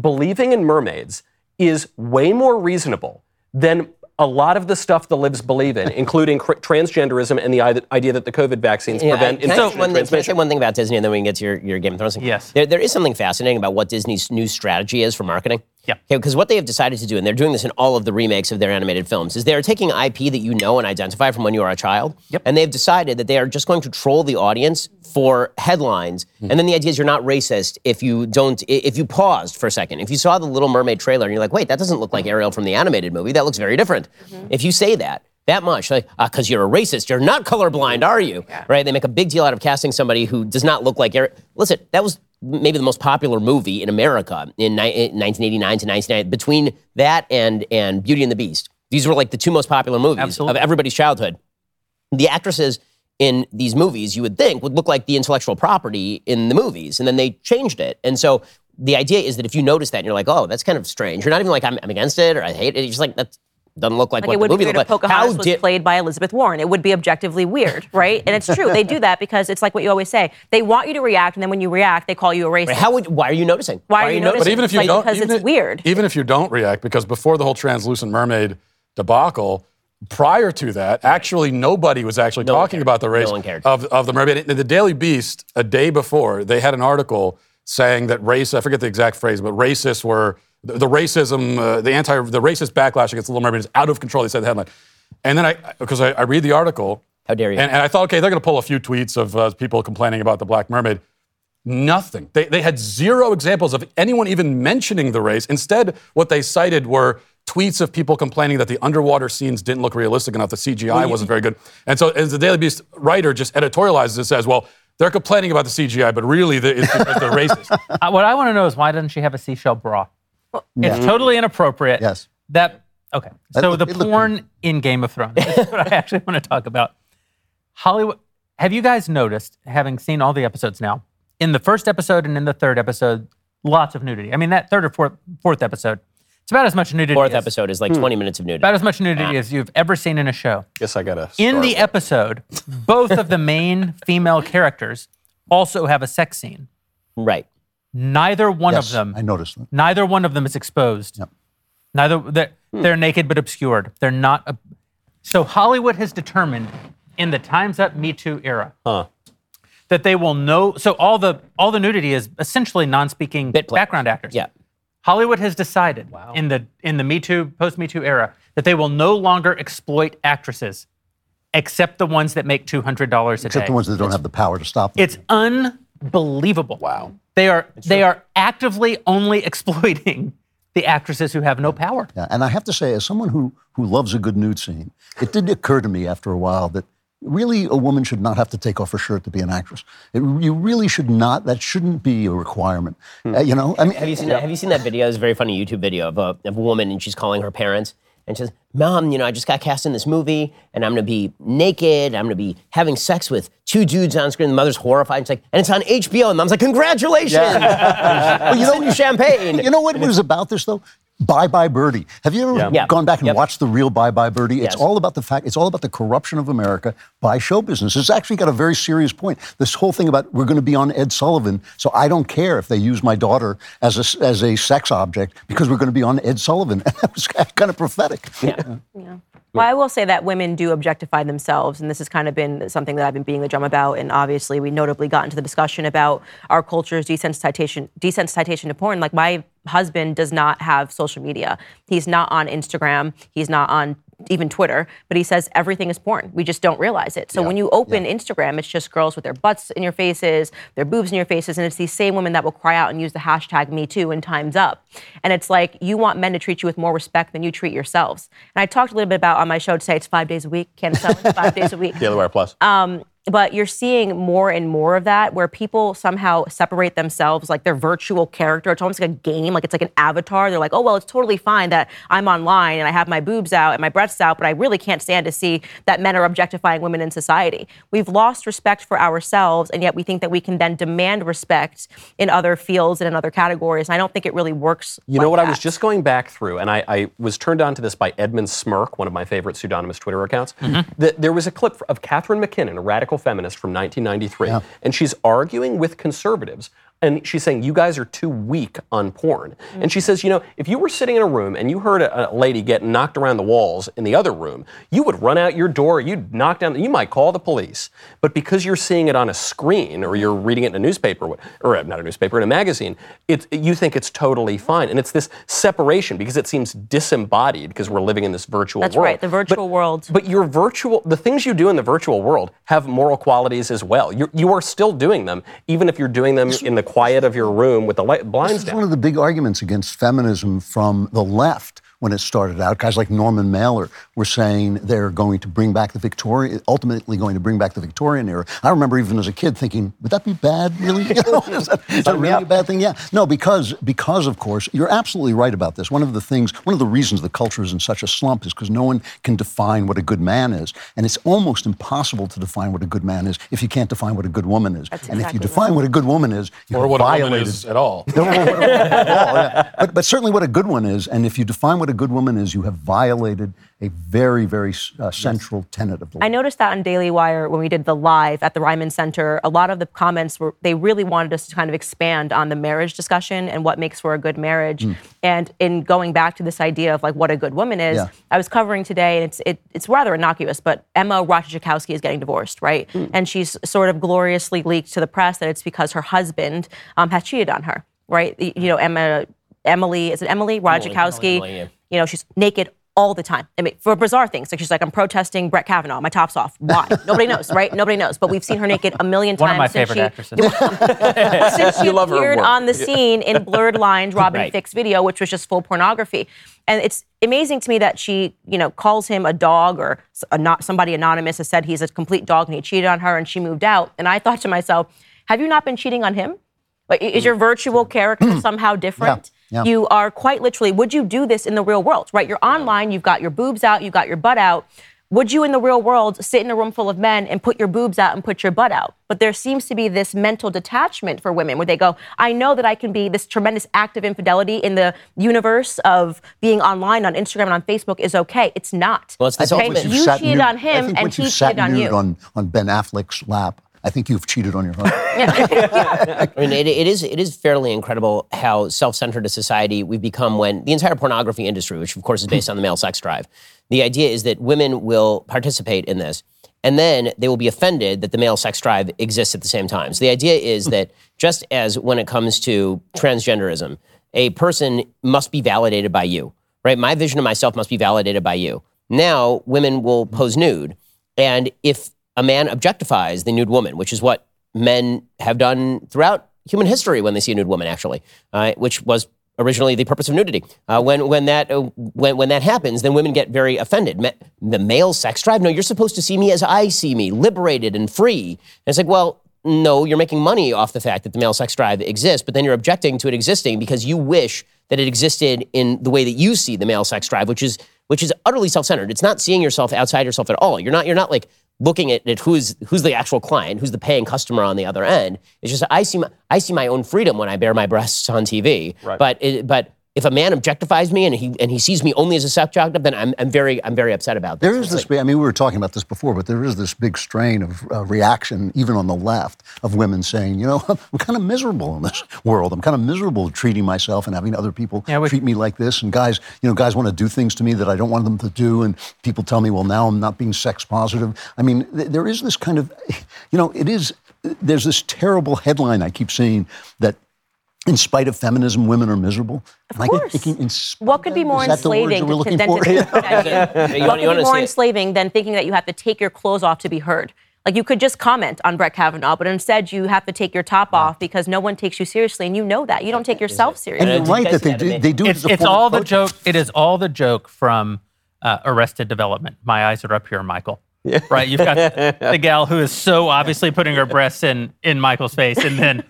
believing in mermaids is way more reasonable than a lot of the stuff the libs believe in, including cr- transgenderism and the i- idea that the COVID vaccines Yeah, prevent I- can, I infection say one and thing, can I say transmission. one thing about Disney, and then we can get to your, your Game of Thrones thing? Yes. There, there is something fascinating about what Disney's new strategy is for marketing. Yeah. Because what they have decided to do, and they're doing this in all of the remakes of their animated films, is they are taking IP that you know and identify from when you are a child, Yep. and they've decided that they are just going to troll the audience for headlines. And then the idea is you're not racist if you don't, if you paused for a second. If you saw the Little Mermaid trailer and you're like, wait, that doesn't look like mm-hmm. Ariel from the animated movie. That looks very different. Mm-hmm. If you say that, that much, like, uh, because you're a racist, you're not colorblind, are you? Right? They make a big deal out of casting somebody who does not look like Ariel. Listen, that was maybe the most popular movie in America in ni- in 1989 to 1999. Between that and and Beauty and the Beast, these were like the two most popular movies Absolutely. of everybody's childhood. The actresses in these movies, you would think, would look like the intellectual property in the movies, and then they changed it. And so the idea is that if you notice that and you're like, oh, that's kind of strange, you're not even like I'm, I'm against it or I hate it. You're just like that doesn't look like, Like what it would the movie weird looked if like. Pocahontas was did- played by Elizabeth Warren. It would be objectively weird, [laughs] right? And it's true. They do that because it's like what you always say. They want you to react, and then when you react, they call you a racist. How would? Why are you noticing? Why are you noticing? But even if you Like, don't, because even it's if- weird. Even if you don't react, because before the whole translucent mermaid debacle, prior to that, actually nobody was actually No talking about the race No one cared. of, of the mermaid. In the Daily Beast, a day before, they had an article saying that race, I forget the exact phrase, but racists were, the, the racism, uh, the anti, the racist backlash against the Little Mermaid is out of control. They said the headline. And then I, because I, I read the article. How dare you. And, and I thought, okay, they're going to pull a few tweets of uh, people complaining about the Black Mermaid. Nothing. They, they had zero examples of anyone even mentioning the race. Instead, what they cited were tweets of people complaining that the underwater scenes didn't look realistic enough. The CGI wasn't very good. And so, as the Daily Beast writer just editorializes and says, well, they're complaining about the CGI, but really the- it's because they're racist. [laughs] Uh, what I want to know is why doesn't she have a seashell bra? It's totally inappropriate. Yes. That okay. So look- the it looked porn in Game of Thrones. This is what I [laughs] actually want to talk about. Hollywood. Have you guys noticed, having seen all the episodes now, in the first episode and in the third episode, lots of nudity. I mean, that third or fourth fourth episode, it's about as much nudity. Fourth as, episode is Hmm. like 20 minutes of nudity. About as much nudity as you've ever seen in a show. Guess I got to. In the episode, both of the main [laughs] female characters also have a sex scene. Right. Neither one Yes, of them I noticed that. Neither one of them is exposed. Yep. Neither they're, they're naked but obscured. They're not. ob- so Hollywood has determined in the Times Up Me Too era that they will know. So all the all the nudity is essentially non-speaking Bit background actors. Yeah. Hollywood has decided in the in the Me Too post Me Too era that they will no longer exploit actresses, except the ones that make two hundred dollars a Except day. Except the ones that don't have the power to stop them. It's unbelievable. Wow. They are they are actively only [laughs] exploiting the actresses who have no power. Yeah, and I have to say, as someone who, who loves a good nude scene, it did occur to me after a while that really a woman should not have to take off her shirt to be an actress. It, you really should not. That shouldn't be a requirement. Uh, you know, I mean, Have you seen that? Have you seen that video? It's a very funny YouTube video of a, of a woman and she's calling her parents and she says, "Mom, you know, I just got cast in this movie and I'm gonna be naked. I'm gonna be having sex with two dudes on screen." The mother's horrified. She's like, "And it's on HBO." And mom's like, "Congratulations!" well, [laughs] you know, champagne. you know what was about this though? Bye Bye Birdie. Have you ever Yeah. gone back and Yep. watched the real Bye Bye Birdie? It's all about the fact. It's all about the corruption of America by show business. It's actually got a very serious point. This whole thing about we're going to be on Ed Sullivan, so I don't care if they use my daughter as a as a sex object because we're going to be on Ed Sullivan. And [laughs] that was kind of prophetic. Well, I will say that women do objectify themselves, and this has kind of been something that I've been beating the drum about. And obviously, we notably got into the discussion about our culture's desensitization, desensitization to porn. Like my husband does not have social media; he's not on Instagram, he's not on even Twitter, but he says everything is porn. We just don't realize it. So when you open Instagram, it's just girls with their butts in your faces, their boobs in your faces, and it's these same women that will cry out and use the hashtag Me Too and Times Up. And it's like you want men to treat you with more respect than you treat yourselves. And I talked a little bit about on my show today. It's five days a week. Can't sell it. Five days a week. [laughs] The other Wire Plus. Um, but you're seeing more and more of that where people somehow separate themselves like their virtual character. It's almost like a game, like it's like an avatar. They're like, oh, well, it's totally fine that I'm online and I have my boobs out and my breasts out, but I really can't stand to see that men are objectifying women in society. We've lost respect for ourselves, and yet we think that we can then demand respect in other fields and in other categories. And I don't think it really works. You like know what? I was just going back through, and I, I was turned on to this by Edmund Smirk, one of my favorite pseudonymous Twitter accounts. Mm-hmm. That there was a clip of Catharine MacKinnon, a radical feminist from 1993, and she's arguing with conservatives. And she's saying, You guys are too weak on porn. And she says, You know, if you were sitting in a room and you heard a, a lady get knocked around the walls in the other room, you would run out your door, you'd knock down, you might call the police. But because you're seeing it on a screen or you're reading it in a newspaper, or uh, not a newspaper, in a magazine, it, you think it's totally fine. And it's this separation because it seems disembodied because we're living in this virtual That's world. right, the virtual But- world. But your virtual, the things you do in the virtual world have moral qualities as well. You're, you are still doing them, even if you're doing them in the quiet of your room with the light, blinds This is down. one of the big arguments against feminism from the left when it started out. Guys like Norman Mailer were saying they're going to bring back the Victorian, ultimately going to bring back the Victorian era. I remember even as a kid thinking, would that be bad, really? [laughs] You know, is that, is that really a bad thing? Yeah. No, because, because of course, you're absolutely right about this. One of the things, one of the reasons the culture is in such a slump is because no one can define what a good man is. And it's almost impossible to define what a good man is if you can't define what a good woman is. and if you exactly define what a good woman is, you Or have what a woman is at all. no, no, no, no, no, yeah. but, but certainly what a good one is, and if you define what a good woman is, you have violated a very, very uh, central tenet of the law. I noticed that on Daily Wire when we did the live at the Ryman Center. A lot of the comments were they really wanted us to kind of expand on the marriage discussion and what makes for a good marriage. Hmm. And in going back to this idea of like what a good woman is, Yeah. I was covering today, and it's it, it's rather innocuous, but Emma Ratajkowski is getting divorced, right? Hmm. And she's sort of gloriously leaked to the press that it's because her husband um, has cheated on her, right? You know, Emma, Emily, is it Emily Ratajkowski? Emily, yeah. You know, she's naked all the time. I mean, for bizarre things. Like she's like, I'm protesting Brett Kavanaugh. My top's off. Why? [laughs] Nobody knows, right? Nobody knows. But we've seen her naked a million One of times my since favorite she, actresses. [laughs] since she You love her appeared work. on the scene in Blurred Lines, Robin Right. Thicke's video, which was just full pornography. And it's amazing to me that she, you know, calls him a dog or s- a not, somebody anonymous has said he's a complete dog and he cheated on her and she moved out. And I thought to myself, have you not been cheating on him? Like, Is mm. your virtual character somehow different? yeah. You are quite literally, would you do this in the real world, right? You're online, you've got your boobs out, you've got your butt out. Would you in the real world sit in a room full of men and put your boobs out and put your butt out? But there seems to be this mental detachment for women where they go, I know that I can be this tremendous act of infidelity in the universe of being online on Instagram and on Facebook is okay. It's not. Well, it's okay? You sat cheated nude- on him and he cheated on you. On, on Ben Affleck's lap, I think you've cheated on your husband. [laughs] [laughs] I mean, it, it is it is fairly incredible how self-centered a society we've become when the entire pornography industry, which of course is based on the male sex drive, the idea is that women will participate in this, and then they will be offended that the male sex drive exists at the same time. So the idea is that just as when it comes to transgenderism, a person must be validated by you, right? My vision of myself must be validated by you. Now, women will pose nude, and if a man objectifies the nude woman, which is what men have done throughout human history when they see a nude woman, actually, uh, which was originally the purpose of nudity. Uh, when when that uh, when when that happens, then women get very offended. Ma- the male sex drive? No, you're supposed to see me as I see me, liberated and free. And it's like, well. No, you're making money off the fact that the male sex drive exists, but then you're objecting to it existing because you wish that it existed in the way that you see the male sex drive, which is which is utterly self-centered. It's not seeing yourself outside yourself at all. You're not you're not like looking at, at who's who's the actual client, who's the paying customer on the other end. It's just I see my I see my own freedom when I bare my breasts on TV. Right. But it, but if a man objectifies me and he and he sees me only as a sex object, then I'm, I'm very I'm very upset about this. There is this. big- I mean, we were talking about this before, but there is this big strain of uh, reaction, even on the left, of women saying, you know, [laughs] I'm kind of miserable in this world. I'm kind of miserable treating myself and having other people Yeah, treat me like this. And guys, you know, guys want to do things to me that I don't want them to do, and people tell me, well, now I'm not being sex positive. I mean, th- there is this kind of, [laughs] you know, it is. There's this terrible headline I keep seeing that. In spite of feminism, women are miserable. Of course. What could be more is that the words enslaving that we're looking than for? to [laughs] [laughs] You what could be more see it? enslaving than thinking that you have to take your clothes off to be heard? Like you could just comment on Brett Kavanaugh, but instead you have to take your top off because no one takes you seriously, and you know that. You don't take yourself And seriously. you're did right that they do, debate? they do it It's, as a it's all the joke. It is all the joke from uh, Arrested Development. My eyes are up here, Michael. Right? You've got the [laughs] gal who is so obviously putting her breasts in in Michael's face, and then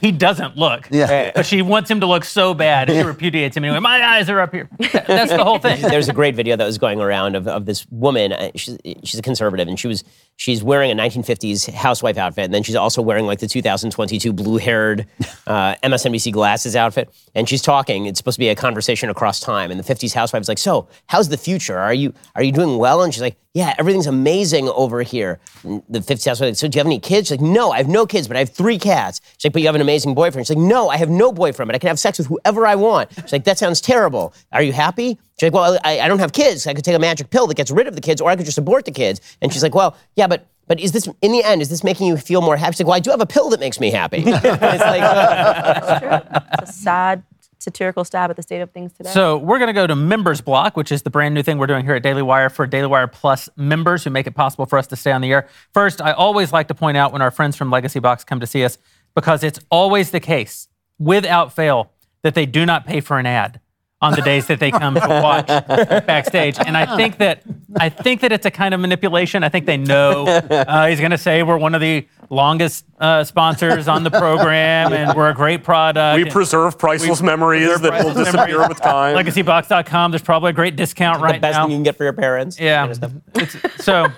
he doesn't look. Yeah. But she wants him to look so bad, she repudiates him anyway. My eyes are up here. That's the whole thing. There's a great video that was going around of, of this woman. uh, She's, she's a conservative, and she was she's wearing a 1950s housewife outfit, and then she's also wearing like the 2022 blue-haired uh, MSNBC glasses outfit. And she's talking. It's supposed to be a conversation across time. And the 50s housewife is like, "So, how's the future? Are you are you doing well?" And she's like, "Yeah, everything's amazing over here." The 50s housewife, is like, "So, do you have any kids?" She's like, "No, I have no kids, but I have three cats." She's like, "But you have an amazing boyfriend." She's like, "No, I have no boyfriend, but I can have sex with whoever I want." She's like, "That sounds terrible. Are you happy?" She's like, "Well, I, I don't have kids. I could take a magic pill that gets rid of the kids, or I could just abort the kids." And she's like, "Well, yeah, but." But is this, in the end, is this making you feel more happy? She's like, well, I do have a pill that makes me happy. [laughs] it's like, uh, It's a sad satirical stab at the state of things today. So we're going to go to Members Block, which is the brand new thing we're doing here at Daily Wire for Daily Wire Plus members who make it possible for us to stay on the air. First, I always like to point out when our friends from Legacy Box come to see us, because it's always the case, without fail, that they do not pay for an ad on the days that they come to watch [laughs] backstage. And I think that I think that it's a kind of manipulation. I think they know uh, he's going to say we're one of the longest uh, sponsors on the program and we're a great product. We preserve priceless memories preserve that will disappear memories. with time. LegacyBox.com. There's probably a great discount right? the best now. thing you can get for your parents. yeah. It's- so,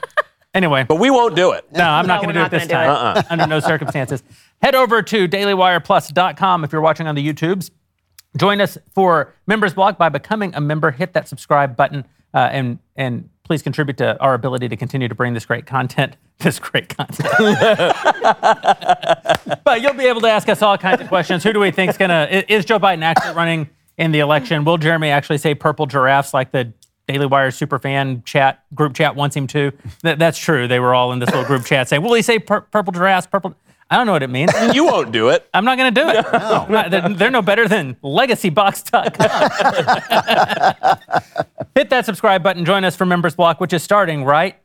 anyway, but we won't do it. no, I'm not No, going to do it this gonna do time. Under no circumstances. Head over to DailyWirePlus.com if you're watching on the YouTubes. Join us for Members Block by becoming a member. Hit that subscribe button uh, and and please contribute to our ability to continue to bring this great content. [laughs] This great content. [laughs] but you'll be able to ask us all kinds of questions. Who do we think's gonna? Is Joe Biden actually running in the election? Will Jeremy actually say purple giraffes like the Daily Wire superfan chat group chat wants him to? That, that's true. They were all in this little group chat saying, "Will he say pur- purple giraffes?" Purple. I don't know what it means. [laughs] You won't do it. I'm not going to do it. I'm not- they're, they're no better than LegacyBox.com. [laughs] Hit that subscribe button. Join us for Members Block, which is starting right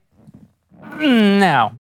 now.